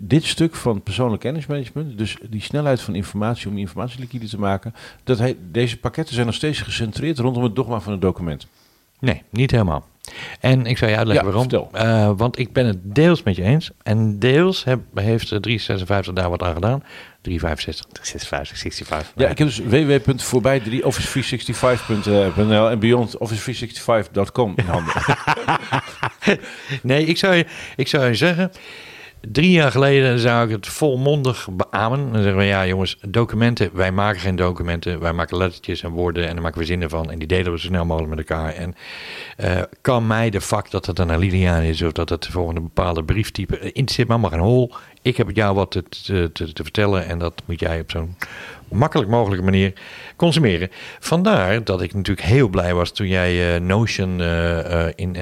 Dit stuk van persoonlijk kennismanagement, dus die snelheid van informatie om informatie liquide te maken, dat deze pakketten zijn nog steeds gecentreerd rondom het dogma van het document. nee, niet helemaal. En ik zal je uitleggen Ja, waarom. Eh, want ik ben het deels met je eens. En deels heb, heeft eh, 356 daar wat aan gedaan. 365, 356, 65. Ja, ik heb dus www.voorbij office365.nl en beyond office365.com in handen. (laughs) Nee, ik zou, je, ik zou je zeggen, drie jaar geleden zou ik het volmondig beamen. Dan zeggen we, ja jongens, documenten, wij maken geen documenten. Wij maken lettertjes en woorden en daar maken we zinnen van. En die delen we zo snel mogelijk met elkaar. En eh, kan mij de vak dat het een Liliaan is of dat het volgende bepaalde brieftype... eh, Interesseert me allemaal geen hol. Ik heb jou wat te, te, te vertellen en dat moet jij op zo'n makkelijk mogelijke manier consumeren. Vandaar dat ik natuurlijk heel blij was toen jij eh, Notion eh, eh, in,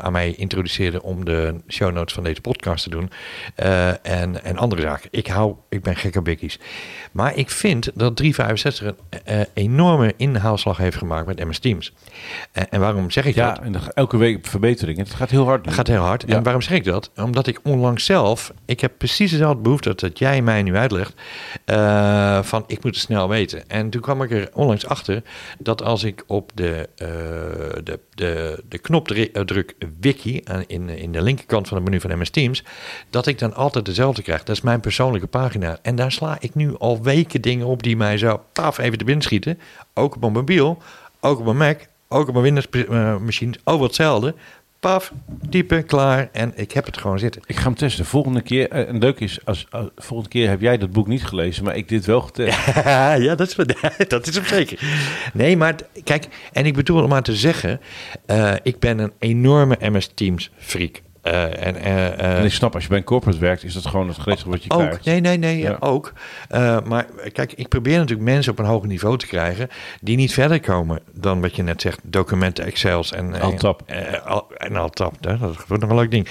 aan mij introduceerde om de show notes van deze podcast te doen. En, en andere zaken. Ik, hou, ik ben gek op bikkies. Maar ik vind dat 365 een enorme inhaalslag heeft gemaakt met MS Teams. En waarom zeg ik dat? Ja, en elke week verbetering. Het gaat heel hard. Het gaat heel hard. Ja. En waarom zeg ik dat? Omdat ik onlangs zelf, ik heb precies dezelfde behoefte dat jij mij nu uitlegt, van ik moet het snel weten. En toen kwam ik er onlangs achter dat als ik op de, eh, de, de, de knop eh, druk wiki in, in de linkerkant van het menu van MS Teams, dat ik dan altijd dezelfde krijg. Dat is mijn persoonlijke pagina. En daar sla ik nu al weken dingen op die mij zo paf even te binnen schieten. Ook op mijn mobiel, ook op mijn Mac, ook op mijn Windows-machines, overal hetzelfde. Paf, typen, klaar. En ik heb het gewoon zitten. Ik ga hem testen. Volgende keer, eh, en leuk is, als, als- volgende keer heb jij dat boek niet gelezen, maar ik dit wel getest. (laughs) ja, dat is, (laughs) dat is hem zeker. Nee, maar kijk, en ik bedoel om maar te zeggen, eh, ik ben een enorme MS Teams freak. Eh, en, eh, eh, En ik snap, als je bij een corporate werkt, is dat gewoon het gretigste wat je ook, krijgt. nee, nee, nee, Ja. ook. Maar kijk, ik probeer natuurlijk mensen op een hoger niveau te krijgen die niet verder komen dan wat je net zegt, documenten, Excels en Altap. al- en Altap, hè, dat wordt nog een leuk ding.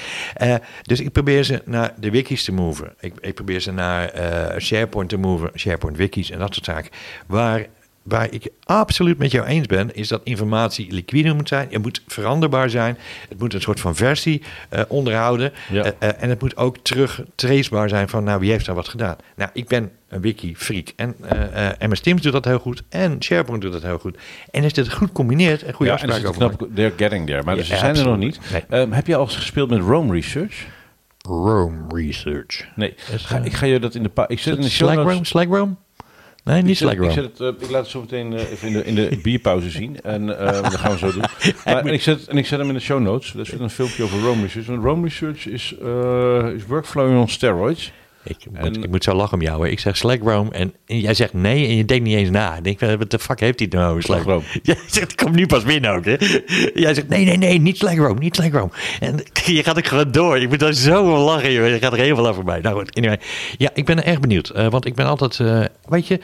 Dus ik probeer ze naar de wikis te moven. Ik, ik probeer ze naar SharePoint te moven, SharePoint wikis en dat soort zaken. Waar Waar ik absoluut met jou eens ben, is dat informatie liquide moet zijn. Het moet veranderbaar zijn. Het moet een soort van versie eh, onderhouden. Ja. Eh, eh, en het moet ook terug tracebaar zijn van, nou, wie heeft daar wat gedaan? Nou, ik ben een wiki-freak. En eh eh, MS Teams doet dat heel goed. En SharePoint doet dat heel goed. En als je het goed combineert en goede ja, afspraken is over knap, they're getting there. Maar Ja, ze zijn er nog niet. Nee. Ehm, heb je al eens gespeeld met Rome Research? Rome Research. Nee. Is, Ga, ik ga je dat in de... pa- Ik zet in de show Slagrome? notes... Slagrome? Nee, niet zet, ik, Slagrome. zet het, eh, ik laat het zo meteen eh, even in de, in de bierpauze zien. En eh, dat gaan we zo doen. (laughs) Maar, en, ik zet, en ik zet hem in de show notes. Er zit een filmpje over Rome Research. En Rome Research is, is workflow on steroids. Ik, moet, En- ik moet zo lachen om jou. Hè. Ik zeg Slagrome en, en jij zegt nee en je denkt niet eens na. Ik denk, wat de fuck heeft hij nou over Slagrome. (laughs) Jij zegt, ik kom nu pas binnen ook. Hè. (laughs) Jij zegt, nee, nee, nee, niet Slagrome, niet Slagrome. En (laughs) je gaat ook gewoon door. Ik moet daar zo om lachen, joh. Je gaat er heel veel over bij. Nou goed, anyway. Ja, ik ben er erg benieuwd. eh, want ik ben altijd, eh, weet je,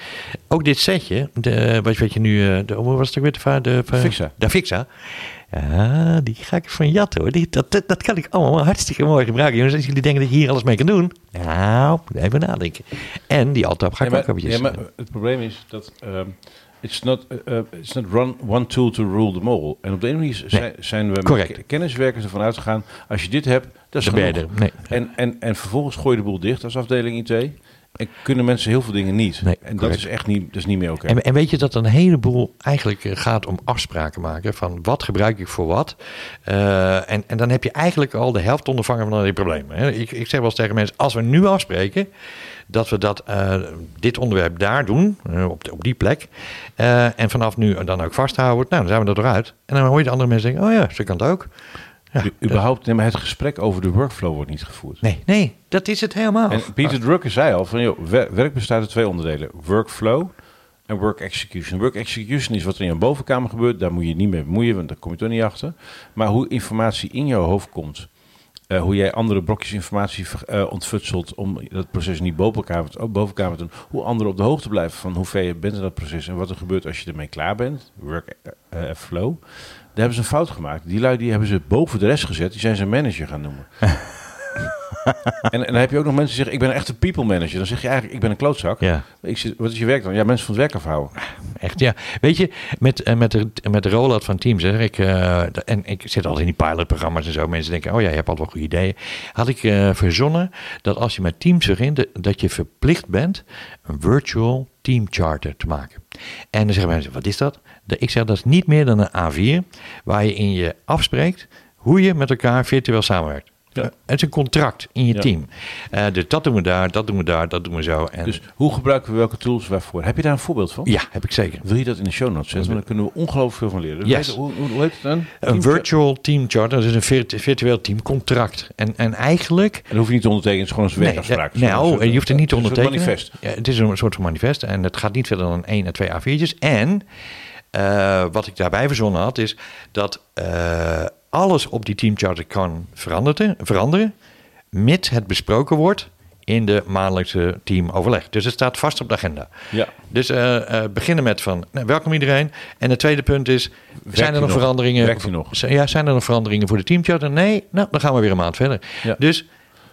ook dit setje. De, wat weet je nu, eh, de, hoe was het ook weer? De, de, va- Fixa. De Fixa. Ja, die ga ik van jatten hoor. Die, dat, dat, dat kan ik allemaal hartstikke mooi gebruiken. Jongens, als jullie denken dat je hier alles mee kan doen. Nou, even nadenken. En die Altap ga ik Ja, ook eventjes... ja, maar het probleem is dat... ehm, It's not, eh, eh, it's not run, one tool to rule them all. En op de ene manier zijn, zijn we Correct. met kenniswerkers ervan uitgegaan... als je dit hebt, dat is Dan ben je genoeg. er. Nee. En, en, en vervolgens gooi je de boel dicht als afdeling IT. En kunnen mensen heel veel dingen niet. Nee, en dat is echt niet, dat is niet meer oké. En, en weet je dat een heleboel eigenlijk eh, gaat om afspraken maken van wat gebruik ik voor wat. Eh, en, en dan heb je eigenlijk al de helft ondervangen van die problemen. Hè. Ik, ik zeg wel eens tegen mensen, als we nu afspreken dat we dat, eh, dit onderwerp daar doen, op, de- op die plek. en vanaf nu dan ook vasthouden, nou dan zijn we er eruit. En dan hoor je de andere mensen denken, oh ja, zo kan het ook. Ja, U- überhaupt, nee, maar het gesprek over de workflow wordt niet gevoerd. nee, nee, dat is het helemaal. En Peter Drucker zei al van, joh, wer- werk bestaat uit twee onderdelen. Workflow en work execution. Work execution is wat er in je bovenkamer gebeurt. Daar moet je je niet mee bemoeien, want daar kom je toch niet achter. Maar hoe informatie in jouw hoofd komt... eh, hoe jij andere blokjes informatie eh, ontfutselt om dat proces niet boven elkaar, te- oh, boven elkaar te doen. Hoe anderen op de hoogte blijven van hoe ver je bent in dat proces en wat er gebeurt als je ermee klaar bent. Work eh, flow. Daar hebben ze een fout gemaakt. Die lui die hebben ze boven de rest gezet. Die zijn ze manager gaan noemen. (laughs) en, en dan heb je ook nog mensen die zeggen, ik ben een echte people manager. Dan zeg je eigenlijk, ik ben een klootzak. Ja. Ik zit, wat is je werk dan? Ja, mensen van het werk afhouden. Echt, ja. Weet je, met, eh, met, de, met de rollout van Teams, hè, ik, eh, en ik zit al in die pilotprogramma's en zo. Mensen denken, oh ja, je hebt al wel goede ideeën. Had ik eh, verzonnen dat als je met Teams begint, dat je verplicht bent een virtual team charter te maken. En dan zeggen mensen, wat is dat? Ik zeg, dat is niet meer dan een A4, waar je in je afspreekt hoe je met elkaar virtueel samenwerkt. Ja. Eh, Het is een contract in je Ja. team. Eh, dus dat doen we daar, dat doen we daar, dat doen we zo. En, Dus hoe gebruiken we welke tools waarvoor? Heb je daar een voorbeeld van? ja, heb ik zeker. Wil je dat in de show notes zetten? Want dan kunnen we ongelooflijk veel van leren. Dus Yes. hoe, hoe, hoe heet het dan? Een virtual team charter, dat is een virtu- virtueel teamcontract. En, en eigenlijk. En dat hoef je niet te ondertekenen, het is gewoon een werkafspraak. Nee, nou, Zo'n soort- je hoeft er niet te een soort ondertekenen. manifest. Ja, het is een soort van manifest en het gaat niet verder dan één en twee A4'tjes. En eh, wat ik daarbij verzonnen had, is dat eh, alles op die teamcharter kan veranderen, veranderen, mits het besproken wordt in de maandelijkse teamoverleg. Dus het staat vast op de agenda. Ja. Dus eh, eh, beginnen met van nou, welkom iedereen. En het tweede punt is: zijn er nog, veranderingen? Werkt hij nog? Ja, zijn er nog veranderingen voor de teamcharter? Nee, nou dan gaan we weer een maand verder. Ja. Dus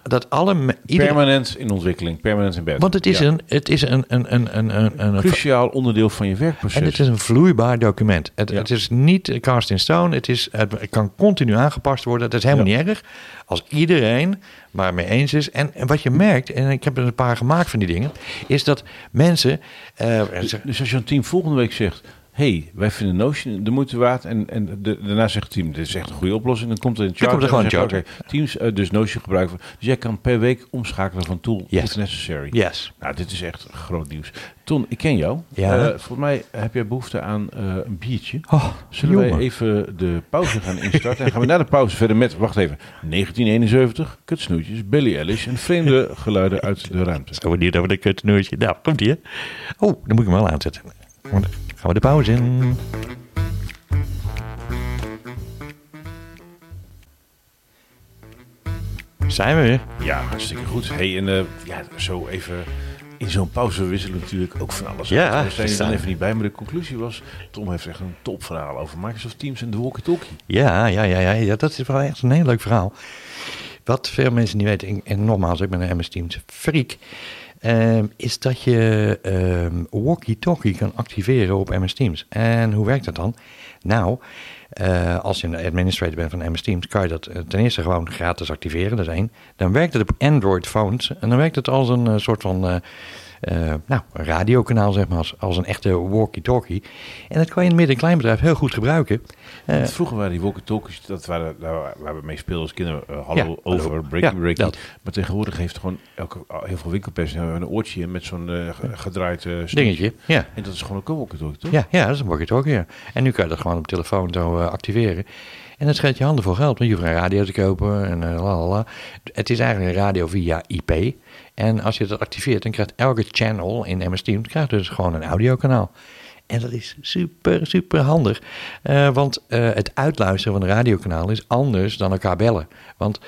dat alle iedereen, Permanent in ontwikkeling, permanent in bed. want het is Ja. een, het is een, een, een, een, een, cruciaal onderdeel van je werkproces. en het is een vloeibaar document. Het, Ja. het is niet cast in stone. Het, is, het kan continu aangepast worden. Dat is helemaal Ja. niet erg. Als iedereen maar mee eens is. En, en wat je merkt, en ik heb er een paar gemaakt van die dingen, is dat mensen. eh, Dus als je een team volgende week zegt... hey, wij vinden Notion de moeite waard... en, en de, daarna zegt het team, dit is echt een goede oplossing... dan komt er een charter. komt er dan zeg je, oké, teams eh, dus Notion gebruiken. Dus jij kan per week omschakelen van tool Yes. if necessary. yes. Nou, dit is echt groot nieuws. Ton, ik ken jou. Ja. Eh, volgens mij heb jij behoefte aan eh, een biertje. Oh, Zullen jongen. wij even de pauze gaan instarten? en gaan we na de pauze verder met, wacht even, 1971, kutsnoetjes, Billy Ellis en vreemde geluiden uit de ruimte. Zo benieuwd over de kutnoertje. Nou, komt ie. Oh, dan moet ik hem wel aanzetten. Gaan we de pauze in. Zijn we weer? Ja, hartstikke goed. Hey, en eh, ja, zo even in zo'n pauze wisselen natuurlijk ook van alles. Ja. We zijn er dan even niet bij, maar de conclusie was... Tom heeft echt een topverhaal over Microsoft Teams en de walkie-talkie. Ja, ja, ja, ja, ja, dat is wel echt een heel leuk verhaal. Wat veel mensen niet weten, en- en nogmaals, ik ben een MS Teams freak, ehm, is dat je ehm, walkie-talkie kan activeren op MS Teams. En hoe werkt dat dan? Nou, eh, als je een administrator bent van MS Teams, kan je dat eh, ten eerste gewoon gratis activeren, dat één. Dan werkt het op Android-phones en dan werkt het als een eh, soort van... nou, een radiokanaal, zeg maar, als, als een echte walkie-talkie. En dat kan je in een midden- en kleinbedrijf heel goed gebruiken. Eh, Vroeger waren die walkie-talkies, dat waren daar waar we mee speelden als kinderen, eh, hallo, Ja, over, hallo. breaking, Ja, breaking. dat. Maar tegenwoordig heeft gewoon elke, heel veel winkelpersoneel een oortje met zo'n eh, ge- gedraaid eh, dingetje, ja. En dat is gewoon een walkie-talkie, toch? Ja, ja, dat is een walkie-talkie, ja. En nu kan je dat gewoon op telefoon zo eh, activeren. En dat scheelt je handen voor geld, want je hoeft geen radio te kopen en eh, la la la. Het is eigenlijk een radio via IP. En als je dat activeert, dan krijgt elke channel in MS Teams krijgt dus gewoon een audiokanaal. En dat is super, super handig. Eh, want eh, het uitluisteren van een radiokanaal is anders dan elkaar bellen. Want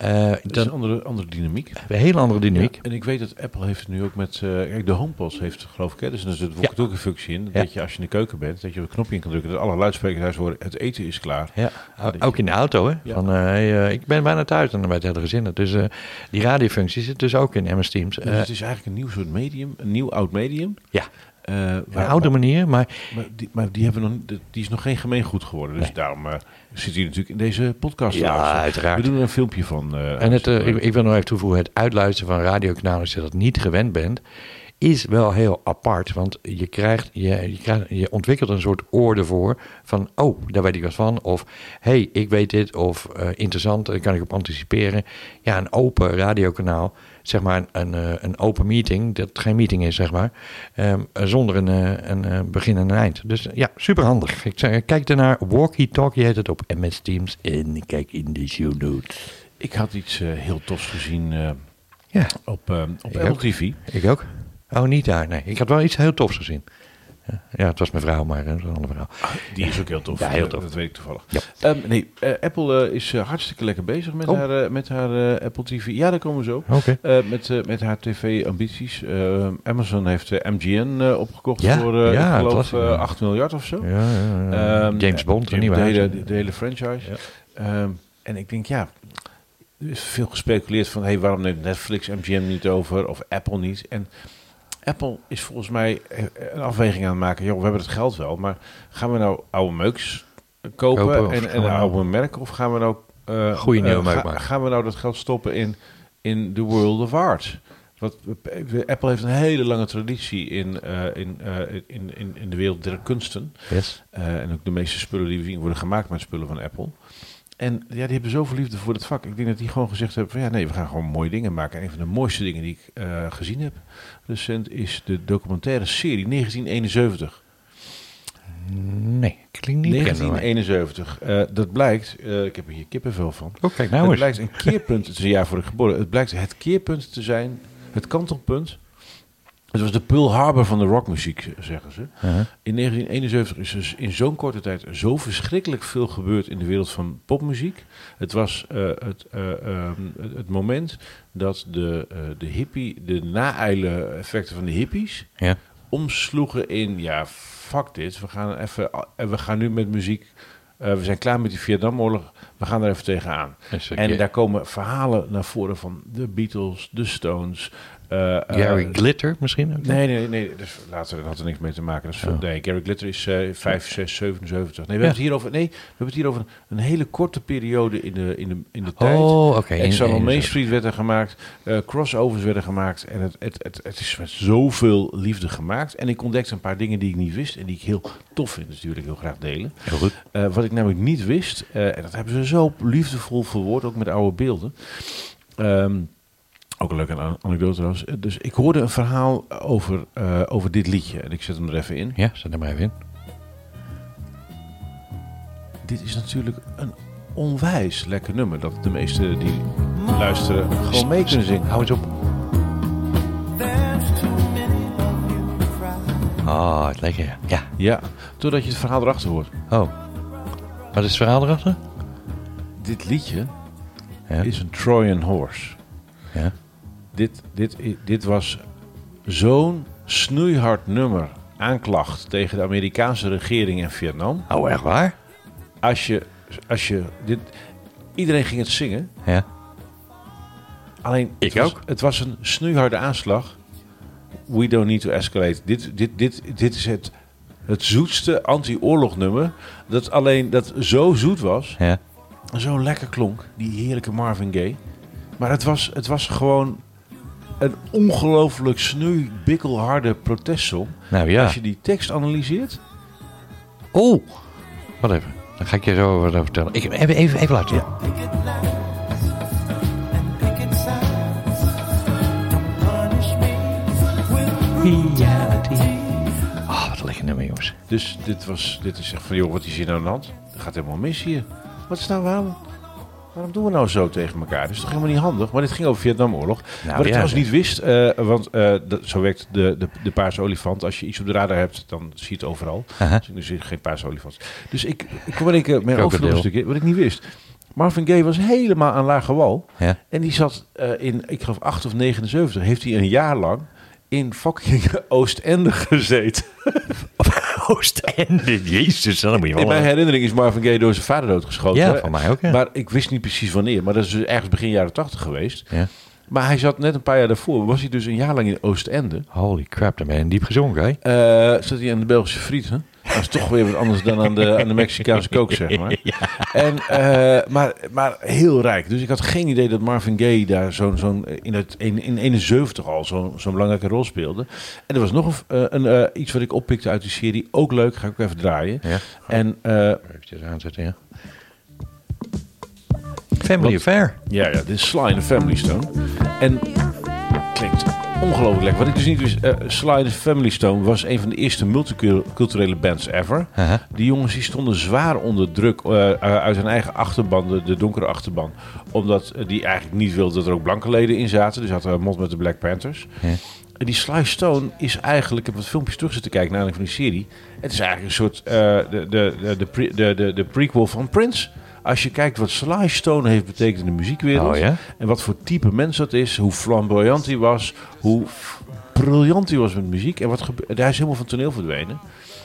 eh, Dat is dan een andere, andere dynamiek. een hele andere dynamiek. Ja, en ik weet dat Apple heeft het nu ook met, eh, kijk, de HomePod heeft geloof ik, hè, dus er zit een functie in, dat je als je in de keuken bent, dat je op een knopje in kan drukken, dat alle luidsprekers thuis horen, het eten is klaar. Ja, ook in de auto, hè? Van, eh, eh, ik ben bijna thuis en dan bij het hele gezin. Dus eh, die radiofunctie zit dus ook in MS Teams. Dus Eh, het is eigenlijk een nieuw soort medium, een nieuw oud medium. ja, eh, een waar- oude manier, maar Maar die, maar die, hebben nog, die is nog geen gemeengoed geworden. Dus Nee. daarom eh, zit hij natuurlijk in deze podcast. Ja, luisteren. uiteraard. We doen er een filmpje van. eh, En het, ik, ik wil nog even toevoegen, het uitluisteren van radiokanalen, als je dat niet gewend bent, is wel heel apart. Want je, krijgt, je, je, krijgt, je ontwikkelt een soort oor ervoor van, oh, daar weet ik wat van. Of, hey, ik weet dit. Of, eh, interessant, daar kan ik op anticiperen. Ja, een open radiokanaal, zeg maar een, een, eh, een open meeting, dat geen meeting is, zeg maar, ehm, zonder een, eh, een, eh, begin en een eind. Dus ja, super handig. Ik zeg, kijk ernaar, Walkie Talkie heet het op MS Teams en kijk in de show notes. Ik had iets heel tofs gezien Ja. op, eh, op Ik Apple ook. Ik ook. Oh, niet daar. Nee, ik had wel iets heel tofs gezien. Ja, het was mijn vrouw, maar eh, dat is een ander verhaal. Die is ook heel tof. Ja, heel tof. Dat weet ik toevallig. Ja. Ehm, nee, eh, Apple eh, is hartstikke lekker bezig met Oh. haar, met haar Apple TV. Ja, daar komen we zo. Met, met haar tv-ambities. Amazon heeft MGN opgekocht Ja, voor, ja, ik het geloof, was- eh, 8 miljard of zo. Ja, ja, ja. Ehm, James Bond, de, een nieuwe de, hele, de, de hele franchise. Ehm, en ik denk, ja, er is veel gespeculeerd van, hey, waarom neemt Netflix MGM niet over of Apple niet? En Apple is volgens mij eh, een afweging aan het maken. Joh, we hebben het geld wel, maar gaan we nou oude meuks kopen, en, gaan en we nou- oude merken? Of gaan we nou... eh, Goeie nieuwe eh, ga- maken. Gaan we nou dat geld stoppen in, in the world of art? Wat, Apple heeft een hele lange traditie in, in, in, in, in de wereld der kunsten. Yes. En ook de meeste spullen die we zien worden gemaakt met spullen van Apple. En ja, die hebben zoveel liefde voor het vak. Ik denk dat die gewoon gezegd hebben van ja, nee, we gaan gewoon mooie dingen maken. En een van de mooiste dingen die ik gezien heb recent is de documentaire serie 1971. Nee, klinkt niet bekend. bij mij. 1971. Eh, dat blijkt, eh, ik heb er hier kippenvel van. Oh, kijk nou het eens. blijkt een keerpunt, het is een jaar voor ik geboren. Het blijkt het keerpunt te zijn, het kantelpunt. Het was de Pearl Harbor van de rockmuziek, zeggen ze. Uh-huh. In 1971 is dus in zo'n korte tijd zo verschrikkelijk veel gebeurd in de wereld van popmuziek. Het was eh, het, eh, ehm, het, het moment dat de, eh, de hippie, de naeile effecten van de hippies Ja. omsloegen in, ja, fuck dit, we gaan even, en we gaan nu met muziek, we zijn klaar met die Vietnamoorlog, we gaan er even tegenaan. En daar komen verhalen naar voren van de Beatles, de Stones. Eh, eh, Gary Glitter misschien? Nee, nee, nee. Dus later dat had er niks mee te maken. Dat is Oh. Nee, Gary Glitter is eh 5, 6, 77. Nee, we Ja. hebben het hier over. Nee, we hebben het hier over een, hele korte periode in de, in de, in de tijd. Oh, oké. in- Main Street werd er gemaakt, eh, crossovers werden gemaakt en het, het, het, het is met zoveel liefde gemaakt. En ik ontdekte een paar dingen die ik niet wist en die ik heel tof vind, dus die wil ik heel graag delen. Heel goed. Wat ik namelijk niet wist, en dat hebben ze zo liefdevol verwoord, ook met oude beelden. Ehm, ook een leuke an- anekdote trouwens. Eh, Dus ik hoorde een verhaal over, eh, over dit liedje en ik zet hem er even in. Ja, zet er maar even in. Dit is natuurlijk een onwijs lekker nummer dat de meesten die luisteren gewoon mee kunnen zingen. Hou eens op. Ah, het lekker. ja. Ja. Ja, totdat je het verhaal erachter hoort. Oh. Wat is het verhaal erachter? Dit liedje Ja. is een Trojan horse. Ja. Dit, dit, dit was zo'n snoeihard nummer aanklacht tegen de Amerikaanse regering in Vietnam. Oh, echt waar? Als je, als je dit, iedereen ging het zingen. Ja. Alleen, Ik het was, ook. Het was een snoeiharde aanslag. We don't need to escalate. Dit, dit, dit, dit is het, het zoetste anti-oorlognummer. Dat alleen dat zo zoet was. Ja. Zo lekker klonk. Die heerlijke Marvin Gaye. Maar het was, het was gewoon een ongelooflijk sneu, bikkelharde protestsong. Nou ja. Als je die tekst analyseert. Oh, wat even. Dan ga ik je zo wat over vertellen. Ik, even, even, even laten. Reality. Ah, wat een lekker nummer, jongens. Dus dit, was, dit is echt van, joh, wat is hier nou aan de hand? Dat gaat helemaal mis hier. Wat is nou waarom? Waarom doen we nou zo tegen elkaar? Dat is toch helemaal niet handig? Maar dit ging over Vietnamoorlog. Nou, Wat ik trouwens niet wist, eh, want eh, dat, zo werkt de, de, de paarse olifant. Als je iets op de radar hebt, dan zie je het overal. Dus nu zie je geen paarse olifant. Dus ik, ik kwam één keer mijn overloop een stukje, wat ik niet wist. Marvin Gaye was helemaal aan lage wal. Ja. En die zat in, ik geloof 8 of 79, heeft hij een jaar lang in fucking (laughs) Oostende gezeten. (laughs) Oostende, jezus, dan moet je wel... In mijn herinnering is Marvin Gaye door zijn vader doodgeschoten. Ja, van mij ook, ja. Maar ik wist niet precies wanneer. Maar dat is dus ergens begin jaren 80 geweest. Ja. Maar hij zat net een paar jaar daarvoor. Was hij dus een jaar lang in Oostende. Holy crap, dan ben je diep gezongen, hè? Eh zat hij aan de Belgische friet. Hè? Dat is toch weer wat anders dan aan de, aan de Mexicaanse kook, zeg maar. (laughs) En, eh, maar, maar heel rijk. Dus ik had geen idee dat Marvin Gaye daar zo'n zo'n in, het, in, in 71 al zo'n zo'n belangrijke rol speelde. En er was nog een, eh, een, eh, iets wat ik oppikte uit die serie. Ook leuk, ga ik ook even draaien. Ja. En eh, Even aanzetten, ja. Family? Affair. Ja, ja, dit is Sly in the Family Stone. En klinkt ongelooflijk lekker. Wat ik dus niet wist, eh Sly in the Family Stone was een van de eerste multiculturele bands ever. Aha. Die jongens die stonden zwaar onder druk eh, eh, uit hun eigen achterban, de, de donkere achterban. Omdat eh, die eigenlijk niet wilden dat er ook blanke leden in zaten. Dus hadden mond met de Black Panthers. En die Sly Stone is eigenlijk, ik heb wat filmpjes terug zitten kijken naar van die serie. Het is eigenlijk een soort, eh, de, de, de, de, pre- de, de, de prequel van Prince. Als je kijkt wat Sly Stone heeft betekend in de muziekwereld. Oh ja? En wat voor type mens dat is. Hoe flamboyant hij was. Hoe briljant hij was met muziek. En wat hij is helemaal van toneel verdwenen.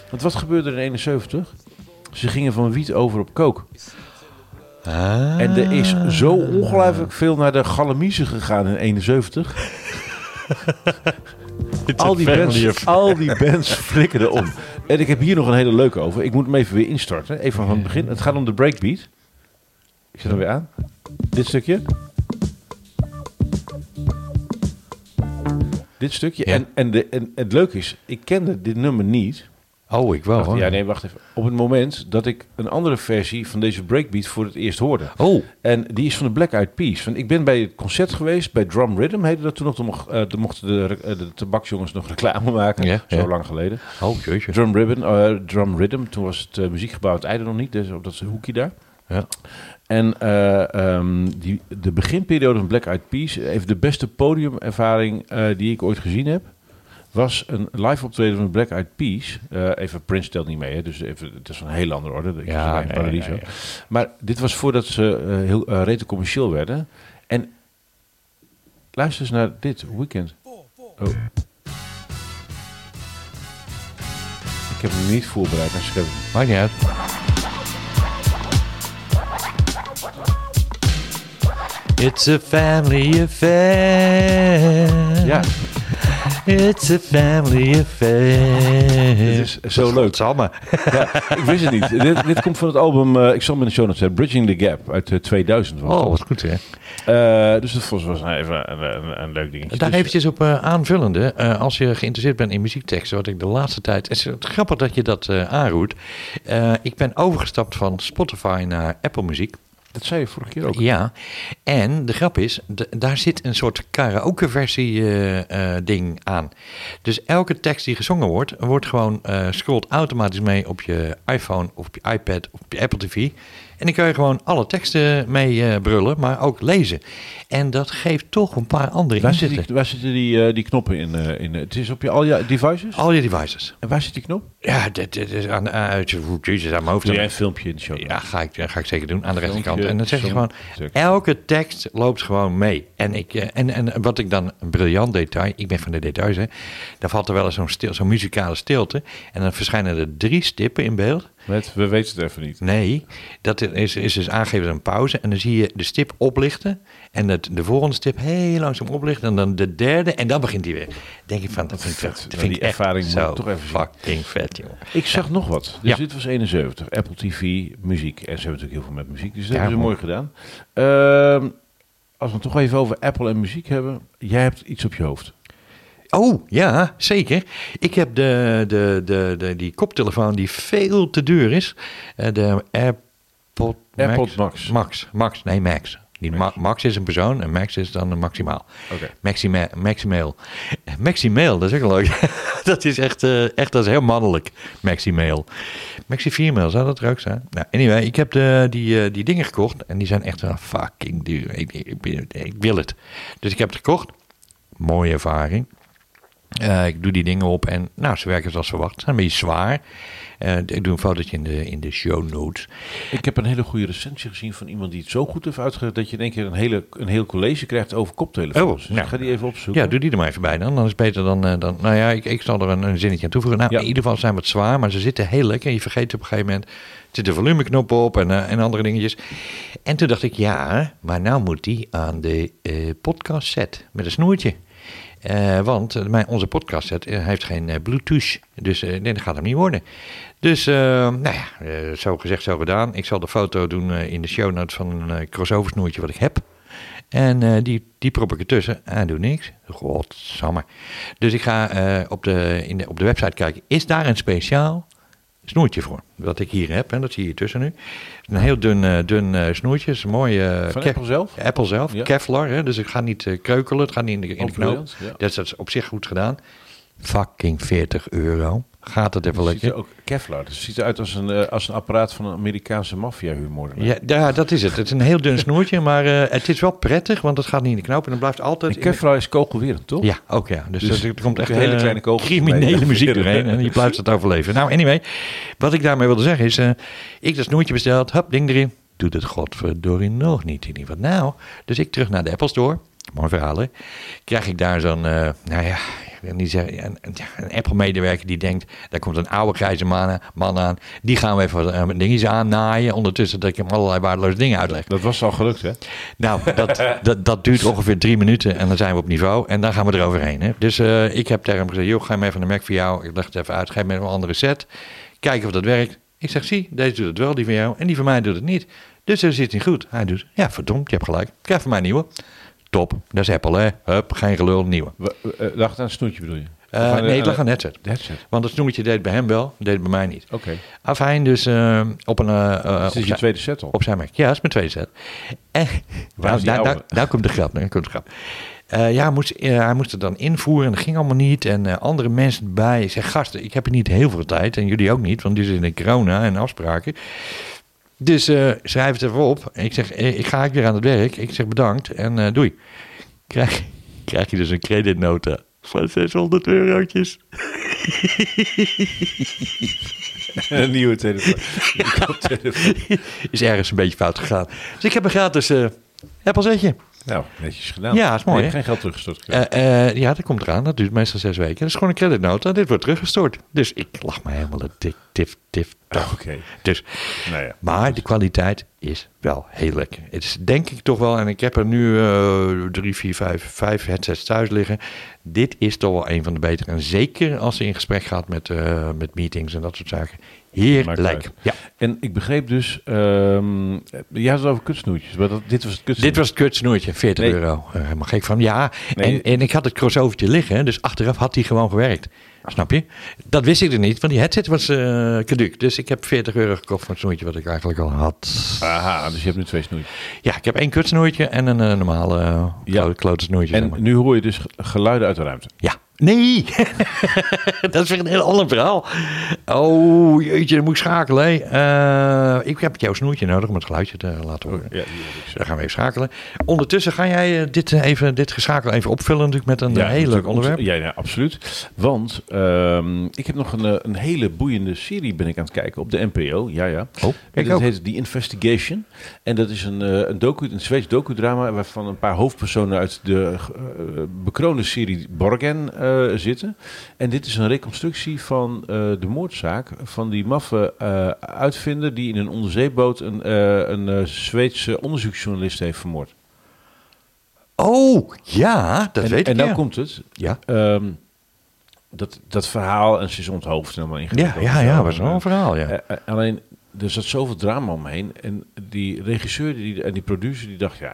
Want wat gebeurde er in 71? Ze gingen van wiet over op coke. Ah. En er is zo ongelooflijk veel naar de galamiezen gegaan in 71. (laughs) al, die bands, al die bands flikkerden om. En ik heb hier nog een hele leuke over. Ik moet hem even weer instarten. Even van het begin. Het gaat om de breakbeat. Ik zet hem weer aan. Dit stukje. Dit stukje. Ja. En, en, de, en het leuke is, ik kende dit nummer niet. Oh, ik wel. Wacht, hoor. ja, nee, wacht even. Op het moment dat ik een andere versie van deze breakbeat voor het eerst hoorde. Oh, En die is van de Black Eyed Peas. Want ik ben bij het concert geweest, bij Drum Rhythm heette dat toen nog. Toen, mocht, eh, toen mochten de, de tabaksjongens nog reclame maken. Ja, zo lang geleden. oh, jeetje. Drum Rhythm, eh, Drum Rhythm. Toen was het muziekgebouw het einde nog niet. Dus op dat hoekje daar. Ja. En eh, ehm, die, de beginperiode van Black Eyed Peas, even de beste podiumervaring eh, die ik ooit gezien heb, was een live optreden van Black Eyed Peas. Eh, even Prince telt niet mee, hè, dus even, het is van een hele andere orde. Ik Ja, Paradiso. Maar dit was voordat ze heel uh, rete commercieel werden. En luister eens naar dit weekend. Oh. Ik heb hem niet voorbereid, maar schreef hem. Maakt niet uit. It's a family affair. Ja, It's a family affair. Dit is zo leuk. Samen. ja, ik wist het niet. dit, dit komt van het album, eh, ik zal hem in de show notes Bridging the Gap uit eh, 2000. Was Oh, wat goed hè. Eh, dus dat was was even een, een, een leuk dingetje. Daar Dus, eventjes op eh, aanvullende. eh, als je geïnteresseerd bent in muziekteksten, wat ik de laatste tijd... Het is grappig dat je dat eh aanroert. Eh, ik ben overgestapt van Spotify naar Apple Muziek. Dat zei je vorige keer ook. Ja, en de grap is, daar zit een soort karaoke-versie eh, eh, ding aan. Dus elke tekst die gezongen wordt, wordt gewoon scrolt automatisch mee op je iPhone of op je iPad of op je Apple TV. En dan kan je gewoon alle teksten mee eh, brullen, maar ook lezen. En dat geeft toch een paar andere Waar, zit inzichten. die, waar zitten die, eh, die knoppen in, eh, in? Het is op je al je devices? Al je devices. En waar zit die knop? Ja, dit, dit is aan, uit je jezus, aan mijn hoofd. Doe jij een filmpje in de show? Ja, ga ik, ga ik zeker doen. Aan de rechterkant. En dan zeg je gewoon, elke tekst loopt gewoon mee. En, ik, en, en wat ik dan, een briljant detail, ik ben van de details, hè. Dan valt er wel eens zo'n stil, zo'n muzikale stilte. En dan verschijnen er drie stippen in beeld. Met, we weten het even niet. Nee, dat is, is dus aangegeven een pauze. En dan zie je de stip oplichten. En het, de volgende stip heel langzaam oplichten. En dan de derde. En dan begint hij weer. Denk ik van, dat vind ik, vet. Nou, vind die ik ervaring zo toch even zien. fucking vet, jongen. Ik zag nog wat. Dus Ja. dit was 71. Apple TV, muziek. En ze hebben natuurlijk heel veel met muziek. Dus dat Ja, hebben ze mooi gedaan. Ehm, als we het toch even over Apple en muziek hebben. Jij hebt iets op je hoofd. Oh, ja, zeker. Ik heb de, de, de, de, die koptelefoon die veel te duur is. Eh, De AirPod Max. AirPod Max. Max. Max, nee, Max. Die Ma- Max is een persoon en Max is dan een maximaal. Oké. Maxima Maximail. Maximail, dat is ook leuk. (laughs) dat is echt, eh, echt dat is heel mannelijk. Maximail. Maxi Female, zou dat er ook zijn? Nou, anyway, ik heb de, die, eh, die dingen gekocht en die zijn echt wel fucking duur. Ik, ik, ik, ik wil het. Dus ik heb het gekocht. Mooie ervaring. Eh, ik doe die dingen op en nou, ze werken zoals verwacht. Ze zijn een beetje zwaar. Eh, ik doe een fotootje in de, in de show notes. Ik heb een hele goede recensie gezien van iemand die het zo goed heeft uitgelegd dat je in één keer een, hele, een heel college krijgt over koptelefoons. Oh, dus nou. ik ga die even opzoeken. Ja, doe die er maar even bij dan. Dan is het beter dan... eh, dan nou ja, ik, ik zal er een, een zinnetje aan toevoegen. Nou, Ja. in ieder geval zijn wat zwaar, maar ze zitten heel lekker. Je vergeet op een gegeven moment... Er zit een volumeknop op en, en andere dingetjes. En toen dacht ik, ja, maar nou moet die aan de podcast set met een snoertje. Eh, want eh, mijn, onze podcast set eh, heeft geen Bluetooth. Dus nee, dat gaat hem niet worden. Dus, nou ja, zo gezegd, zo gedaan. Ik zal de foto doen in de show notes van een crossover snoertje wat ik heb. En die, die prop ik ertussen. En doe niks. Godsamme. Dus ik ga op, de, in de, op de website kijken. Is daar een speciaal snoertje voor? Wat ik hier heb. En dat zie je hier tussen nu. Een heel dun, eh, dun eh, snoertje. is een mooi... eh, Van Apple zelf? Apple zelf. Ja. Kevlar. Hè? Dus ik ga niet kreukelen. Het gaat niet in de, in de knoop. ja. Dat is op zich goed gedaan. Fucking 40 euro. Gaat het even Het ziet lekker? er ook Kevlar. Dus het ziet eruit als een, eh, als een apparaat van een Amerikaanse maffia-humor. Ja, ja, dat is het. Het is een heel dun snoertje, maar eh, het is wel prettig, want het gaat niet in de knoop en het blijft altijd... En in de- Kevlar is kogelwerend, toch? Ja, ook ja. Dus, Dus er komt echt een hele eh, kleine kogel criminele mee. muziek doorheen en je blijft het overleven. Nou, anyway, wat ik daarmee wilde zeggen is, eh, ik dat snoertje besteld, hup, ding erin. Doet het godverdorie nog niet. Ik denk, wat nou? Dus ik terug naar de Apple Store. Mooi verhaal, hè? Krijg ik daar zo'n, nou ja, wil niet zeggen, een, een- Apple-medewerker die denkt, daar komt een oude grijze man, man aan. Die gaan we even uh, dingetjes aannaaien. Ondertussen dat ik hem allerlei waardeloze dingen uitleg. Dat was al gelukt, hè? Nou, dat, (laughs) dat, dat duurt ongeveer drie minuten en dan zijn we op niveau en dan gaan we eroverheen. Hè. Dus eh, ik heb tegen hem gezegd, joh, ga maar even een Mac voor jou. Ik leg het even uit, geef me een andere set. Kijken of dat werkt. Ik zeg, zie, deze doet het wel, die van jou. En die van mij doet het niet. Dus er zit niet goed. Hij doet, ja, verdomd, je hebt gelijk. Krijg van mij een nieuwe. Top, dat is Apple, hè. Hup, geen gelul, nieuwe. We- we- eh, lag aan een snoetje bedoel je? Eh, de- nee, het aan lag aan headset. Want het snoertje deed bij hem wel, deed bij mij niet. Oké. Afijn, dus eh, op een... eh, eh, op is je tweede set al. op zijn Mac. Ja, dat is mijn tweede set. En, nou, is die daar, daar, daar komt de grap. Daar komt de grap. Eh, ja, hij moest, eh, hij moest het dan invoeren en dat ging allemaal niet. En eh, andere mensen bij. Ik zeg, gasten, ik heb hier niet heel veel tijd. En jullie ook niet, want dit is in corona en afspraken. Dus eh, schrijf het even op. Ik zeg, eh, ik ga weer aan het werk. Ik zeg bedankt en eh, doei. Krijg, (laughs) krijg je dus een creditnota van 600 eurotjes. (laughs) een nieuwe telefoon. (laughs) Koptelefoon. Is ergens een beetje fout gegaan. Dus ik heb een gratis eh Apple zetje. nou, netjes gedaan. Ja, is mooi, geen geld teruggestort. eh, ja, dat komt eraan. Dat duurt meestal zes weken. Dat is gewoon een creditnota. Dit wordt teruggestort. Dus ik lach me helemaal een dik, tif, tif. Ah, Oké. Dus, Nou ja. maar de kwaliteit is wel heel lekker. Het is denk ik toch wel, en ik heb er nu eh, drie, vier, vijf, vijf headsets thuis liggen. Dit is toch wel een van de betere. En zeker als je in gesprek gaat met, eh, met meetings en dat soort zaken. Heerlijk. Ja. En ik begreep dus, je had het over kutsnoertjes, maar dat, dit was het kutsnoertje. Dit was het kutsnoertje, 40 Nee. euro. Uh, helemaal gek van. Ja, Nee. en, en ik had het crossovertje liggen, dus achteraf had hij gewoon gewerkt. Snap je? Dat wist ik er niet, want die headset was eh caduc. Dus ik heb 40 euro gekocht voor een snoertje wat ik eigenlijk al had. Aha, dus je hebt nu twee snoertjes. Ja, ik heb één kutsnoertje en een eh, normale uh, Ja. klote snoertje. zeg En maar. nu hoor je dus ge- geluiden uit de ruimte. Ja, Nee, (laughs) dat is weer een heel ander verhaal. Oh, jeetje, dan moet ik schakelen. hè. Eh, ik heb jouw snoertje nodig om het geluidje te laten horen. Ja, ik zo. Dan gaan we even schakelen. Ondertussen ga jij eh, dit, eh, even, dit geschakel even opvullen natuurlijk met een heel leuk onderwerp. Ja, ja, absoluut. Want ehm, ik heb nog een, een hele boeiende serie ben ik aan het kijken op de NPO. Ja, ja. Oh, En ik dat ook. heet The Investigation. En dat is een, een, docu, een Zweeds docudrama waarvan een paar hoofdpersonen uit de eh, bekroonde serie Borgen eh, zitten. En dit is een reconstructie van eh, de moordzaak van die maffe eh, uitvinder die in een onderzeeboot een, een Zweedse onderzoeksjournalist heeft vermoord. Oh, ja, dat en weet en ik. nou ja. komt het. Ja, Ehm, dat, dat verhaal, en ze is onthoofd helemaal ja, ingewikkeld. ja, ja, was wel een verhaal, ja. Alleen, er zat zoveel drama omheen. En die regisseur die, en die producer die dacht, ja,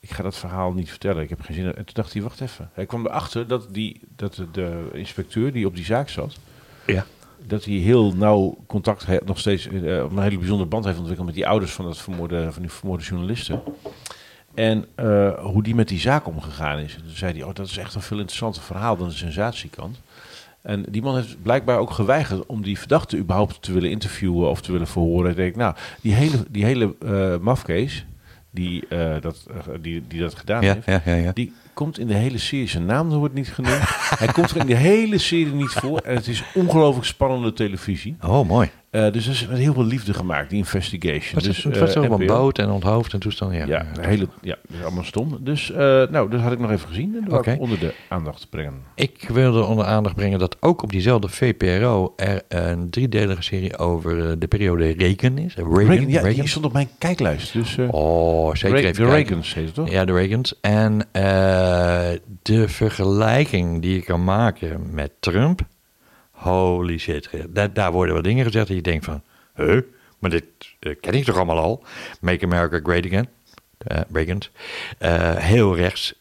ik, ga dat verhaal niet vertellen. Ik heb geen zin in. En toen dacht hij, wacht even. Hij kwam erachter dat, die, dat de, de inspecteur die op die zaak zat, ja. dat hij heel nauw contact nog steeds, op een hele bijzondere band heeft ontwikkeld met die ouders van, dat vermoorde, van die vermoorde journalisten. En eh, hoe die met die zaak omgegaan is. En toen zei hij, oh, dat is echt een veel interessanter verhaal dan de sensatiekant. En die man heeft blijkbaar ook geweigerd om die verdachte überhaupt te willen interviewen of te willen verhoren. Ik denk, nou, die hele, die hele eh mafkees die, eh, dat, eh, die, die dat gedaan Ja, heeft, ja, ja, ja. die komt in de hele serie, zijn naam wordt niet genoemd. (laughs) Hij komt er in de hele serie niet voor. En het is ongelooflijk spannende televisie. Oh, mooi. Eh, dus er is met heel veel liefde gemaakt, die investigation. Was dus, het, eh, was toch op een boot en onthoofd en toestand? Ja, Ja, hele, ja, allemaal stom. Dus, eh, nou, dat had ik nog even gezien. En dat onder de aandacht brengen. Ik wilde onder aandacht brengen dat ook op diezelfde VPRO er een driedelige serie over eh, de periode Reagan is. Reagan, Reagan, ja, Reagan. die stond op mijn kijklijst. Dus, eh, Oh, zeker even de kijken. Reagans heet het toch? Ja, de Reagans. En eh, de vergelijking die je kan maken met Trump. Holy shit. Daar, worden wel dingen gezegd dat je denkt van... Huh? Maar dit eh, ken ik toch allemaal al? Make America Great Again. Eh, heel rechts.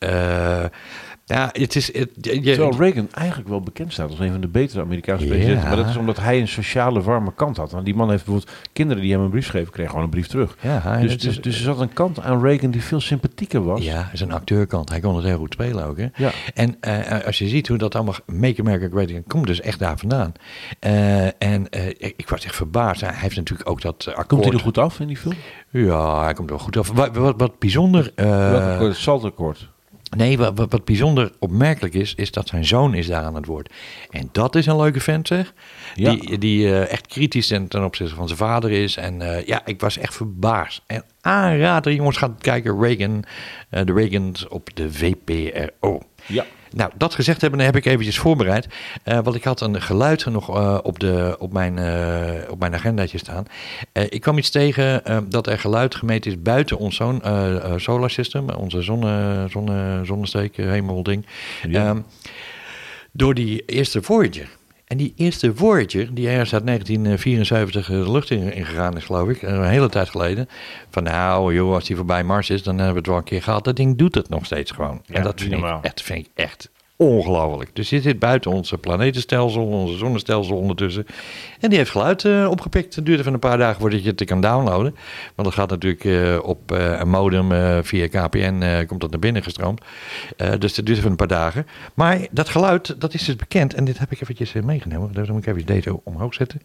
Ja, het is... Het, je, Terwijl Reagan eigenlijk wel bekend staat als een van de betere Amerikaanse Ja. presidenten. Maar dat is omdat hij een sociale warme kant had. Want die man heeft bijvoorbeeld kinderen die hem een brief schreven, kregen gewoon een brief terug. ja, Dus, dus, dus er zat een kant aan Reagan die veel sympathieker was. Ja, is een acteurkant. Hij kon het heel goed spelen ook. Hè? Ja. En eh, als je ziet hoe dat allemaal Make America Great Again komt dus echt daar vandaan. Eh, en eh, ik, was echt verbaasd. Hij heeft natuurlijk ook dat akkoord. Komt hij er goed af in die film? Ja, hij komt er wel goed af. Wat, wat, wat bijzonder... akkoord? Het Saltakkoord. Nee, wat, wat, bijzonder opmerkelijk is, is dat zijn zoon is daar aan het woord. En dat is een leuke vent, zeg. Ja. Die, die eh, echt kritisch ten, ten opzichte van zijn vader is. En eh, ja, ik was echt verbaasd. En aanrader, jongens, gaat kijken. Reagan, eh, de Reagans op de VPRO. Ja. Nou, dat gezegd hebben, heb ik eventjes voorbereid. Eh, want ik had een geluid nog eh, op, de, op, mijn, eh, op mijn agendaatje staan. Ik kwam iets tegen dat er geluid gemeten is buiten ons zo'n solar system, onze zonne, zonne, zonnesteek, hemelding. Ja. Ehm, door die eerste Voyager. En die eerste Voyager, die ergens uit 1974 de lucht in, ingegaan is, geloof ik, een hele tijd geleden. Van nou, joh, als die voorbij Mars is, dan hebben we het wel een keer gehad. Dat ding doet het nog steeds gewoon. Ja, en dat vind ik, echt, vind ik echt ongelooflijk. Dus die zit buiten onze planetenstelsel, onze zonnestelsel ondertussen. En die heeft geluid eh, opgepikt. Het duurt even een paar dagen voordat je het kan downloaden. Want dat gaat natuurlijk eh, op eh, een modem via KPN, komt dat naar binnen gestroomd. Dus dat duurt even een paar dagen. Maar dat geluid, dat is dus bekend. En dit heb ik eventjes meegenomen. Dan moet ik even deze omhoog zetten.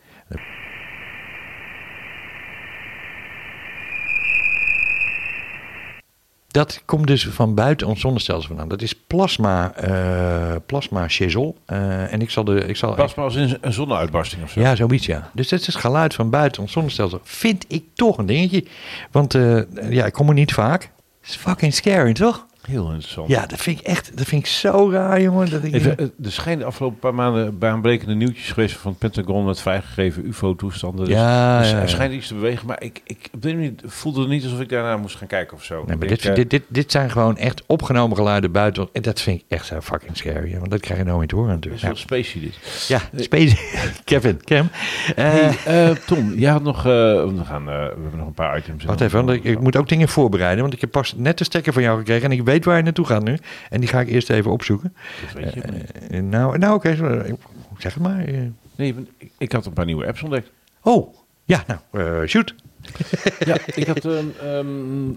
Dat komt dus van buiten ons zonnestelsel vandaan. Dat is plasma, eh plasma shizzle. Eh, en ik zal de, ik zal Pas maar als een zonneuitbarsting of zo. ja, zoiets ja. Dus dat is het geluid van buiten ons zonnestelsel. Vind ik toch een dingetje. Want eh, ja, ik kom er niet vaak. Het is fucking scary, toch? Heel interessant. Ja, dat vind ik echt, dat vind ik zo raar, jongen. Dat ik, Even, eh, er schijnen de afgelopen paar maanden baanbrekende nieuwtjes geweest van het Pentagon met vrijgegeven UFO-toestanden. Dus, Ja, dus ja, er schijnt iets te bewegen, maar ik, ik op dit moment voelde het niet alsof ik daarna moest gaan kijken of zo. Nee, maar Ik dit, denk, dit, dit, dit zijn gewoon echt opgenomen geluiden buiten. En dat vind ik echt zo fucking scary. Want dat krijg je nooit te horen eh, natuurlijk. Wel spacey dit. Ja, ja Space. (laughs) Kevin, Cam. Eh, Hey, eh, Tom, jij had nog, eh, we, gaan, eh, we hebben nog een paar items. Wacht even, want ik, ik moet ook dingen voorbereiden. Want ik heb pas net de stekker van jou gekregen. En ik weet waar je naartoe gaat nu. En die ga ik eerst even opzoeken. Dat weet je. Eh, nou, nou oké. zeg het maar. eh. Nee, ik, had een paar nieuwe apps ontdekt. Oh, ja, nou, eh, shoot. Ja, (laughs) ik had een, ehm,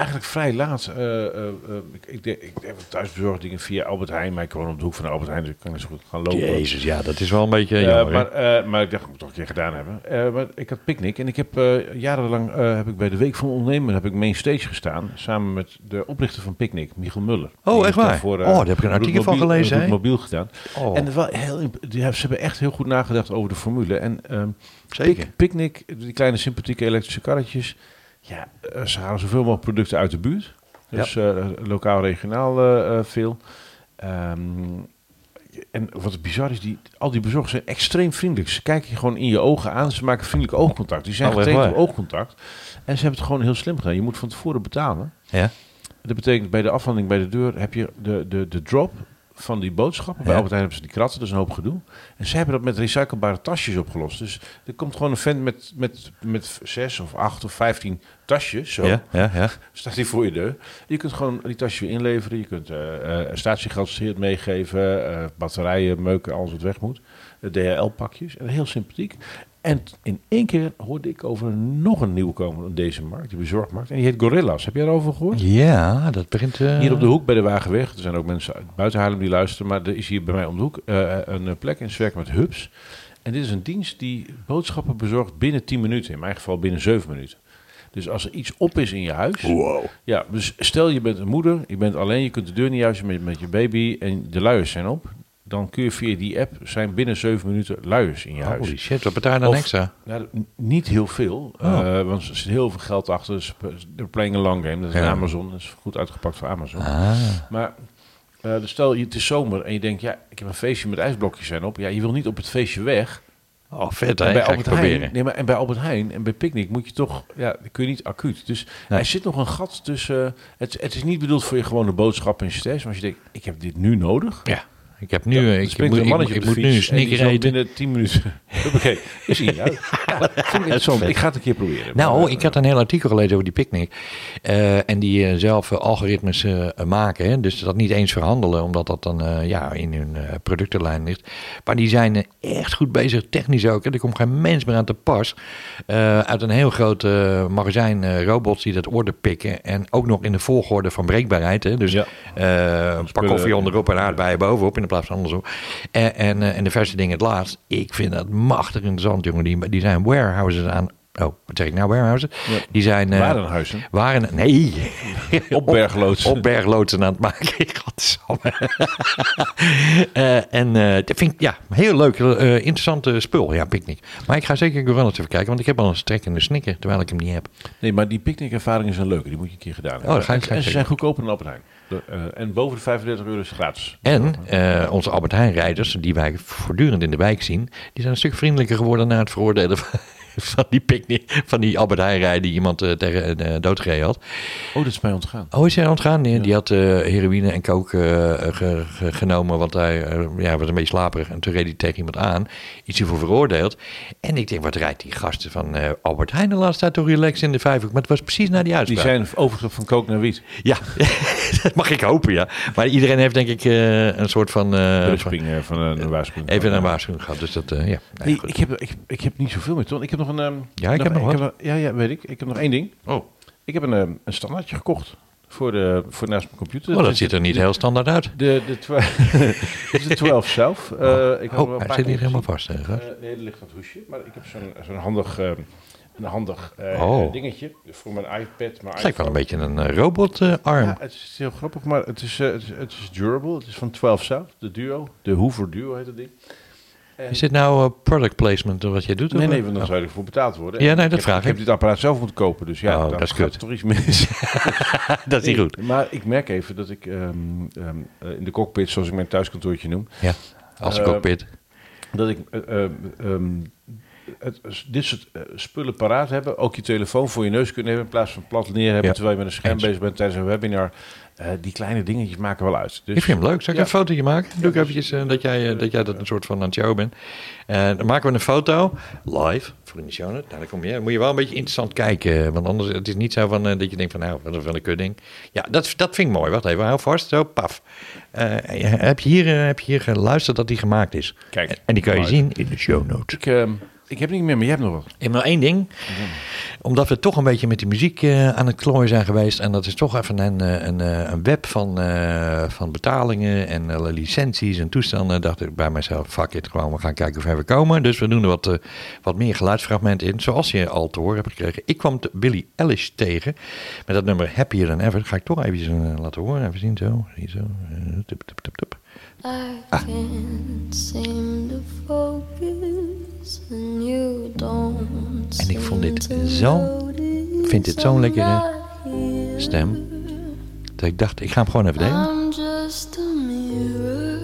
eigenlijk vrij laat. eh, eh, eh, ik, ik, denk- ik heb thuis bezorgd dingen via Albert Heijn, maar ik woon op de hoek van Albert Heijn, dus ik kan niet zo goed gaan lopen. Jezus, ja, dat is wel een beetje jammer. maar, maar ik dacht, ik moet het toch een keer gedaan hebben. Maar ik had picknick en ik heb jarenlang heb ik bij de Week van Ondernemen heb ik main stage gestaan. Samen met de oprichter van Picnic, Michiel Muller. Oh, echt waar? Oh, daar heb ik een artikel van gelezen, mobiel gedaan. Oh, En wel heel, die, ze hebben echt heel goed nagedacht over de formule. En ehm, zeker. Pic- Picnic, die kleine sympathieke elektrische karretjes. Ja, eh, ze halen zoveel mogelijk producten uit de buurt. Dus eh, lokaal, regionaal eh, veel. Ehm, en wat bizar is, die, al die bezorgers zijn extreem vriendelijk. Ze kijken je gewoon in je ogen aan. Ze maken vriendelijk oogcontact. Die zijn Oh, getraind op oogcontact. En ze hebben het gewoon heel slim gedaan. Je moet van tevoren betalen. Ja? Dat betekent bij de afhandeling bij de deur heb je de, de, de drop van die boodschappen. Bij Ja. Albert Heijn hebben ze die kratten, is een hoop gedoe. En ze hebben dat met recyclebare tasjes opgelost. Dus er komt gewoon een vent met, met, met zes of acht of vijftien tasjes. Zo Ja, ja, ja. staat hij voor je deur. Je kunt gewoon die tasjes weer inleveren. Je kunt eh eh statiegeld meegeven, eh, batterijen, meuken, alles wat weg moet. DHL-pakjes. En heel sympathiek. En in één keer hoorde ik over nog een nieuwkomer op deze markt, die bezorgmarkt. En die heet Gorillas. Heb jij daarover gehoord? Ja, dat begint... eh, Hier op de hoek bij de Wagenweg. Er zijn ook mensen uit buiten Haarlem die luisteren. Maar er is hier bij mij om de hoek eh, een eh, plek en ze werken met hubs. En dit is een dienst die boodschappen bezorgt binnen 10 minuten. In mijn geval binnen 7 minuten. Dus als er iets op is in je huis. Wow. Ja, dus stel je bent een moeder, je bent alleen, je kunt de deur niet juisten met, met je baby en de luiers zijn op. Dan kun je via die app zijn binnen 7 minuten luiers in je huis. Holy shit, wat betaal je dan extra? Nou, niet heel veel, Oh. eh, want er zit heel veel geld achter. Dus They're playing a long game. Dat is Ja. Amazon, dat is goed uitgepakt voor Amazon. Ah, Maar eh, dus stel je het is zomer en je denkt, ja, ik heb een feestje met ijsblokjes zijn op. Ja, je wil niet op het feestje weg. oh vet En hè, bij ga ik Albert Heijn, nee, maar en bij Albert Heijn en bij Picnic moet je toch, ja, kun je niet acuut. Dus Nee. er zit nog een gat tussen. eh, het, het is niet bedoeld voor je gewone boodschap en stress. Maar als je denkt, ik heb dit nu nodig. Ja, ik heb nu, Ja, ik, moet, een ik, mannetje ik moet nu een en eten. binnen 10 minuten. (laughs) Oké, is hij uit. Ja, dat vind ik ga het een keer proberen. Nou, Maar, ik had een heel artikel gelezen over die picknick. Eh, en die eh, zelf eh, algoritmes maken. Hè. Dus dat niet eens verhandelen, omdat dat dan ja, in hun productenlijn ligt. Maar die zijn echt goed bezig, technisch ook. Hè. Er komt geen mens meer aan te pas. Uit een heel groot magazijn robots die dat order pikken. En ook nog in de volgorde van breekbaarheid. Hè. Dus Ja. een pak koffie onderop en aardbeien bovenop plaats van andersom. En, en, eh, en de verste dingen het laatst. Ik vind dat machtig interessant, jongen. Die, die zijn warehouses aan. Oh, wat zeg ik nou, warehouses? Ja. Die zijn... eh, Warenhuizen. waren, nee. (laughs) Op bergloodsen. Op, bergloodsen aan het maken. (laughs) Godsamme. (laughs) Eh, en eh, dat vind ik ja, heel leuk, interessante spul. Ja, picknick. Maar ik ga zeker Gorillas even kijken, want ik heb al een strekkende snikker, terwijl ik hem niet heb. Nee, maar die picknickervaringen zijn leuk. Die moet je een keer gedaan hebben. Oh, dat ga ik- en, ga ik en ze zijn goedkoper dan Heijn. Eh, en boven de 35 euro is gratis. En eh, onze Albert Heijn rijders, die wij voortdurend in de wijk zien, die zijn een stuk vriendelijker geworden na het veroordelen van, (laughs) van die picknick, van die Albert Heijn die iemand eh, tegen uh, doodgereden had. Oh, dat is mij ontgaan. Oh, is hij ontgaan? Nee, Die had eh, heroïne en coke eh, ge- ge- genomen, want hij eh, ja, was een beetje slaperig. En toen reed hij tegen iemand aan, iets hiervoor veroordeeld. En ik denk, wat rijdt die gasten van eh, Albert Heijn de laatste tijd toch relax in de vijfhoek? Maar het was precies na die Die uitspraak. zijn overgestapt van kook naar wiet. Ja, (laughs) dat mag ik hopen, ja. Maar iedereen heeft denk ik eh, een soort van... eh, van- eh, van een waarschuwing. even een waarschuwing gehad, dus dat, eh, ja. Nee, Nee, goed. ik, heb, ik, ik heb niet zoveel meer, Ton. Ik heb nog een... ehm, Ja, ik heb nog wat. ja, ja, weet ik. Ik heb nog één ding. Oh. Ik heb een, ehm, een standaardje gekocht voor, de, voor naast mijn computer. oh, dat ziet er niet heel standaard uit. De, de, twa- Dit is de 12 zelf. Eh, ik had hem wel Oh, hij zit niet helemaal vast. Hè. Eh, nee, er ligt aan het hoesje. Maar ik heb zo'n zo'n handig, eh, een handig eh, Oh. dingetje voor mijn iPad. Mijn Het lijkt wel een beetje een robotarm. Ja, het is heel grappig, maar het is, het is, het is durable. Het is van 12 South, de Duo. De Hoover Duo heet dat ding. En- Is dit nou eh, product placement wat je doet? Nee, nee, want dan Oh. zou je ervoor betaald worden. Ja, nee, Ik dat heb- vraag Ik heb ik. dit apparaat zelf moeten kopen, dus ja, Oh, dat is er toch iets mis. (laughs) (laughs) dat is niet goed. Maar ik merk even dat ik ehm, ehm, eh, in de cockpit, zoals ik mijn thuiskantoortje noem, Ja, als Eh, cockpit. dat ik eh, eh, ehm, het, dit soort spullen paraat hebben. Ook je telefoon voor je neus kunnen hebben in plaats van plat neer hebben Ja. terwijl je met een scherm bezig bent tijdens een webinar. Eh, die kleine dingetjes maken wel uit. Dus, ik vind hem leuk. Zal ik ja. een fotootje maken? Doe ik eventjes eh, dat, jij, eh, dat jij dat een soort van aan het show bent. Dan maken we een foto, live, voor in de show. Nou, dan kom je, moet je wel een beetje interessant kijken. Want anders het is niet zo van, dat je denkt van, nou, wat een een kudding. Ja, dat, dat vind ik mooi. Wacht even, hou vast. Zo, paf. Eh, heb, je hier, heb je hier geluisterd dat die gemaakt is? Kijk, En, en die kan je zien in de show notes. Ik, ehm, Ik heb niet meer, maar jij hebt nog wat. Ik heb nog één ding. Omdat we toch een beetje met die muziek eh, aan het klooien zijn geweest. En dat is toch even een, eh, een, eh, een web van, eh, van betalingen en eh, licenties en toestanden. Dacht ik bij mezelf, fuck it, gewoon we gaan kijken of we komen. Dus we doen er wat, eh, wat meer geluidsfragmenten in. Zoals je al te horen hebt gekregen. Ik kwam te Billie Eilish tegen met dat nummer Happier Than Ever. Dat ga ik toch even laten horen. Even zien zo. Zie zo. Tup, tup, tup, tup. I can't seem to focus and you don't En ik vond dit zo- vind dit zo'n lekkere. Stem. Dat ik dacht, ik ga hem gewoon even delen. I'm just a mirror.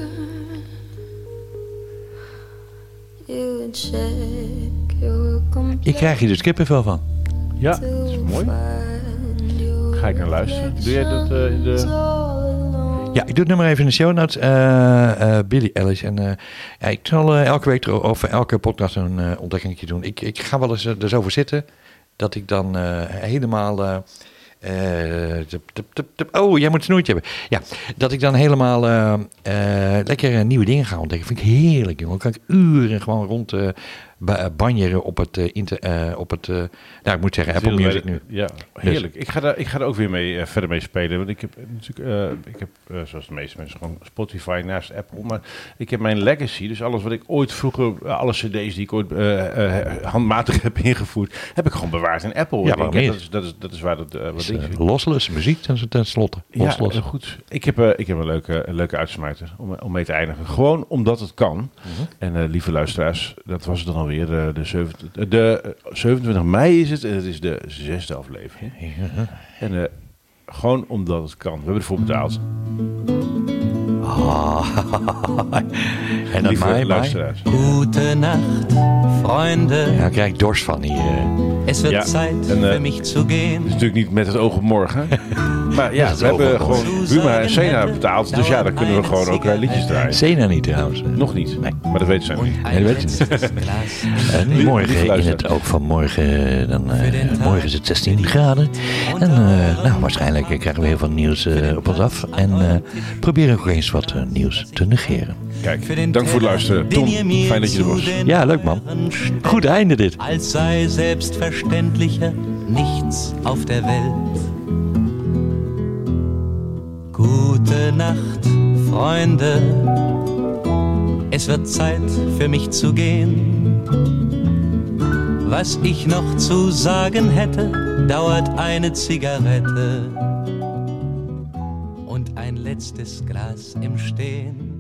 You check your Ik krijg hier dus kippenvel van. Ja, dat is mooi. Ga ik naar luisteren. Doe jij dat eh, in de... Ja, ik doe het nummer even in de show notes. Eh, eh, Billy Ellis. En eh, ja, ik zal elke week of elke podcast een ontdekkingetje doen. Ik, ik ga wel eens er zo voor zitten dat ik dan helemaal. oh, jij moet een snoertje hebben. Ja, dat ik dan helemaal lekker nieuwe dingen ga ontdekken. Vind ik heerlijk, jongen. Dan kan ik uren gewoon rond banjeren op het, eh, inter, eh, op het eh, nou, ik moet zeggen, Apple Music nu. Ja, heerlijk. Ik, ga daar, ik ga er ook weer mee, eh, verder mee spelen. Want ik heb natuurlijk, eh, ik heb, eh, zoals de meeste mensen, gewoon Spotify naast Apple. Maar ik heb mijn legacy, dus alles wat ik ooit vroeger, eh, alle cd's die ik ooit eh, eh, handmatig (laughs) heb ingevoerd, heb ik gewoon bewaard in Apple. Ja, dat, is, dat, is, dat is waar dat, eh, wat Dus, eh, lossless muziek ten, ten slotte. ja, goed. Ik heb, eh, ik heb een leuke, een leuke uitsmijter om, om mee te eindigen. Gewoon omdat het kan. Mhm. En eh, lieve luisteraars, dat was het dan alweer. eh, de, 7, de eh, 27 mei is het en het is de zesde aflevering. (laughs) En eh, gewoon omdat het kan. We hebben ervoor betaald. Ah. (laughs) en dan mij, mij. luisteraars. Nacht, Freunde. Ja, daar krijg ik dorst van hier. eh. Es wird Ja, Zeit en, für mich zu gehen. Het is natuurlijk niet met het oog op morgen. (laughs) Maar ja, het we hebben gewoon Buma en Sena betaald. Dus ja, dan kunnen we gewoon ook eh, liedjes draaien. Sena niet trouwens. eh. Nog niet. Nee. Maar dat weten ze niet. Nee, dat weet je niet. (laughs) morgen in het oog van morgen, dan, eh, morgen is het 16 graden. En eh, nou, waarschijnlijk eh, krijgen we heel veel nieuws eh, op ons af. En eh proberen ook eens wat eh, nieuws te negeren. Kijk, dank voor het luisteren. Tom, fijn dat je er was. Ja, leuk man. Goed einde dit. Als sei selbstverständlicher nichts auf der Welt. Gute Nacht, Freunde. Es wird Zeit für mich zu gehen. Was ich noch zu sagen hätte, dauert eine Zigarette ein letztes Glas im Stehen.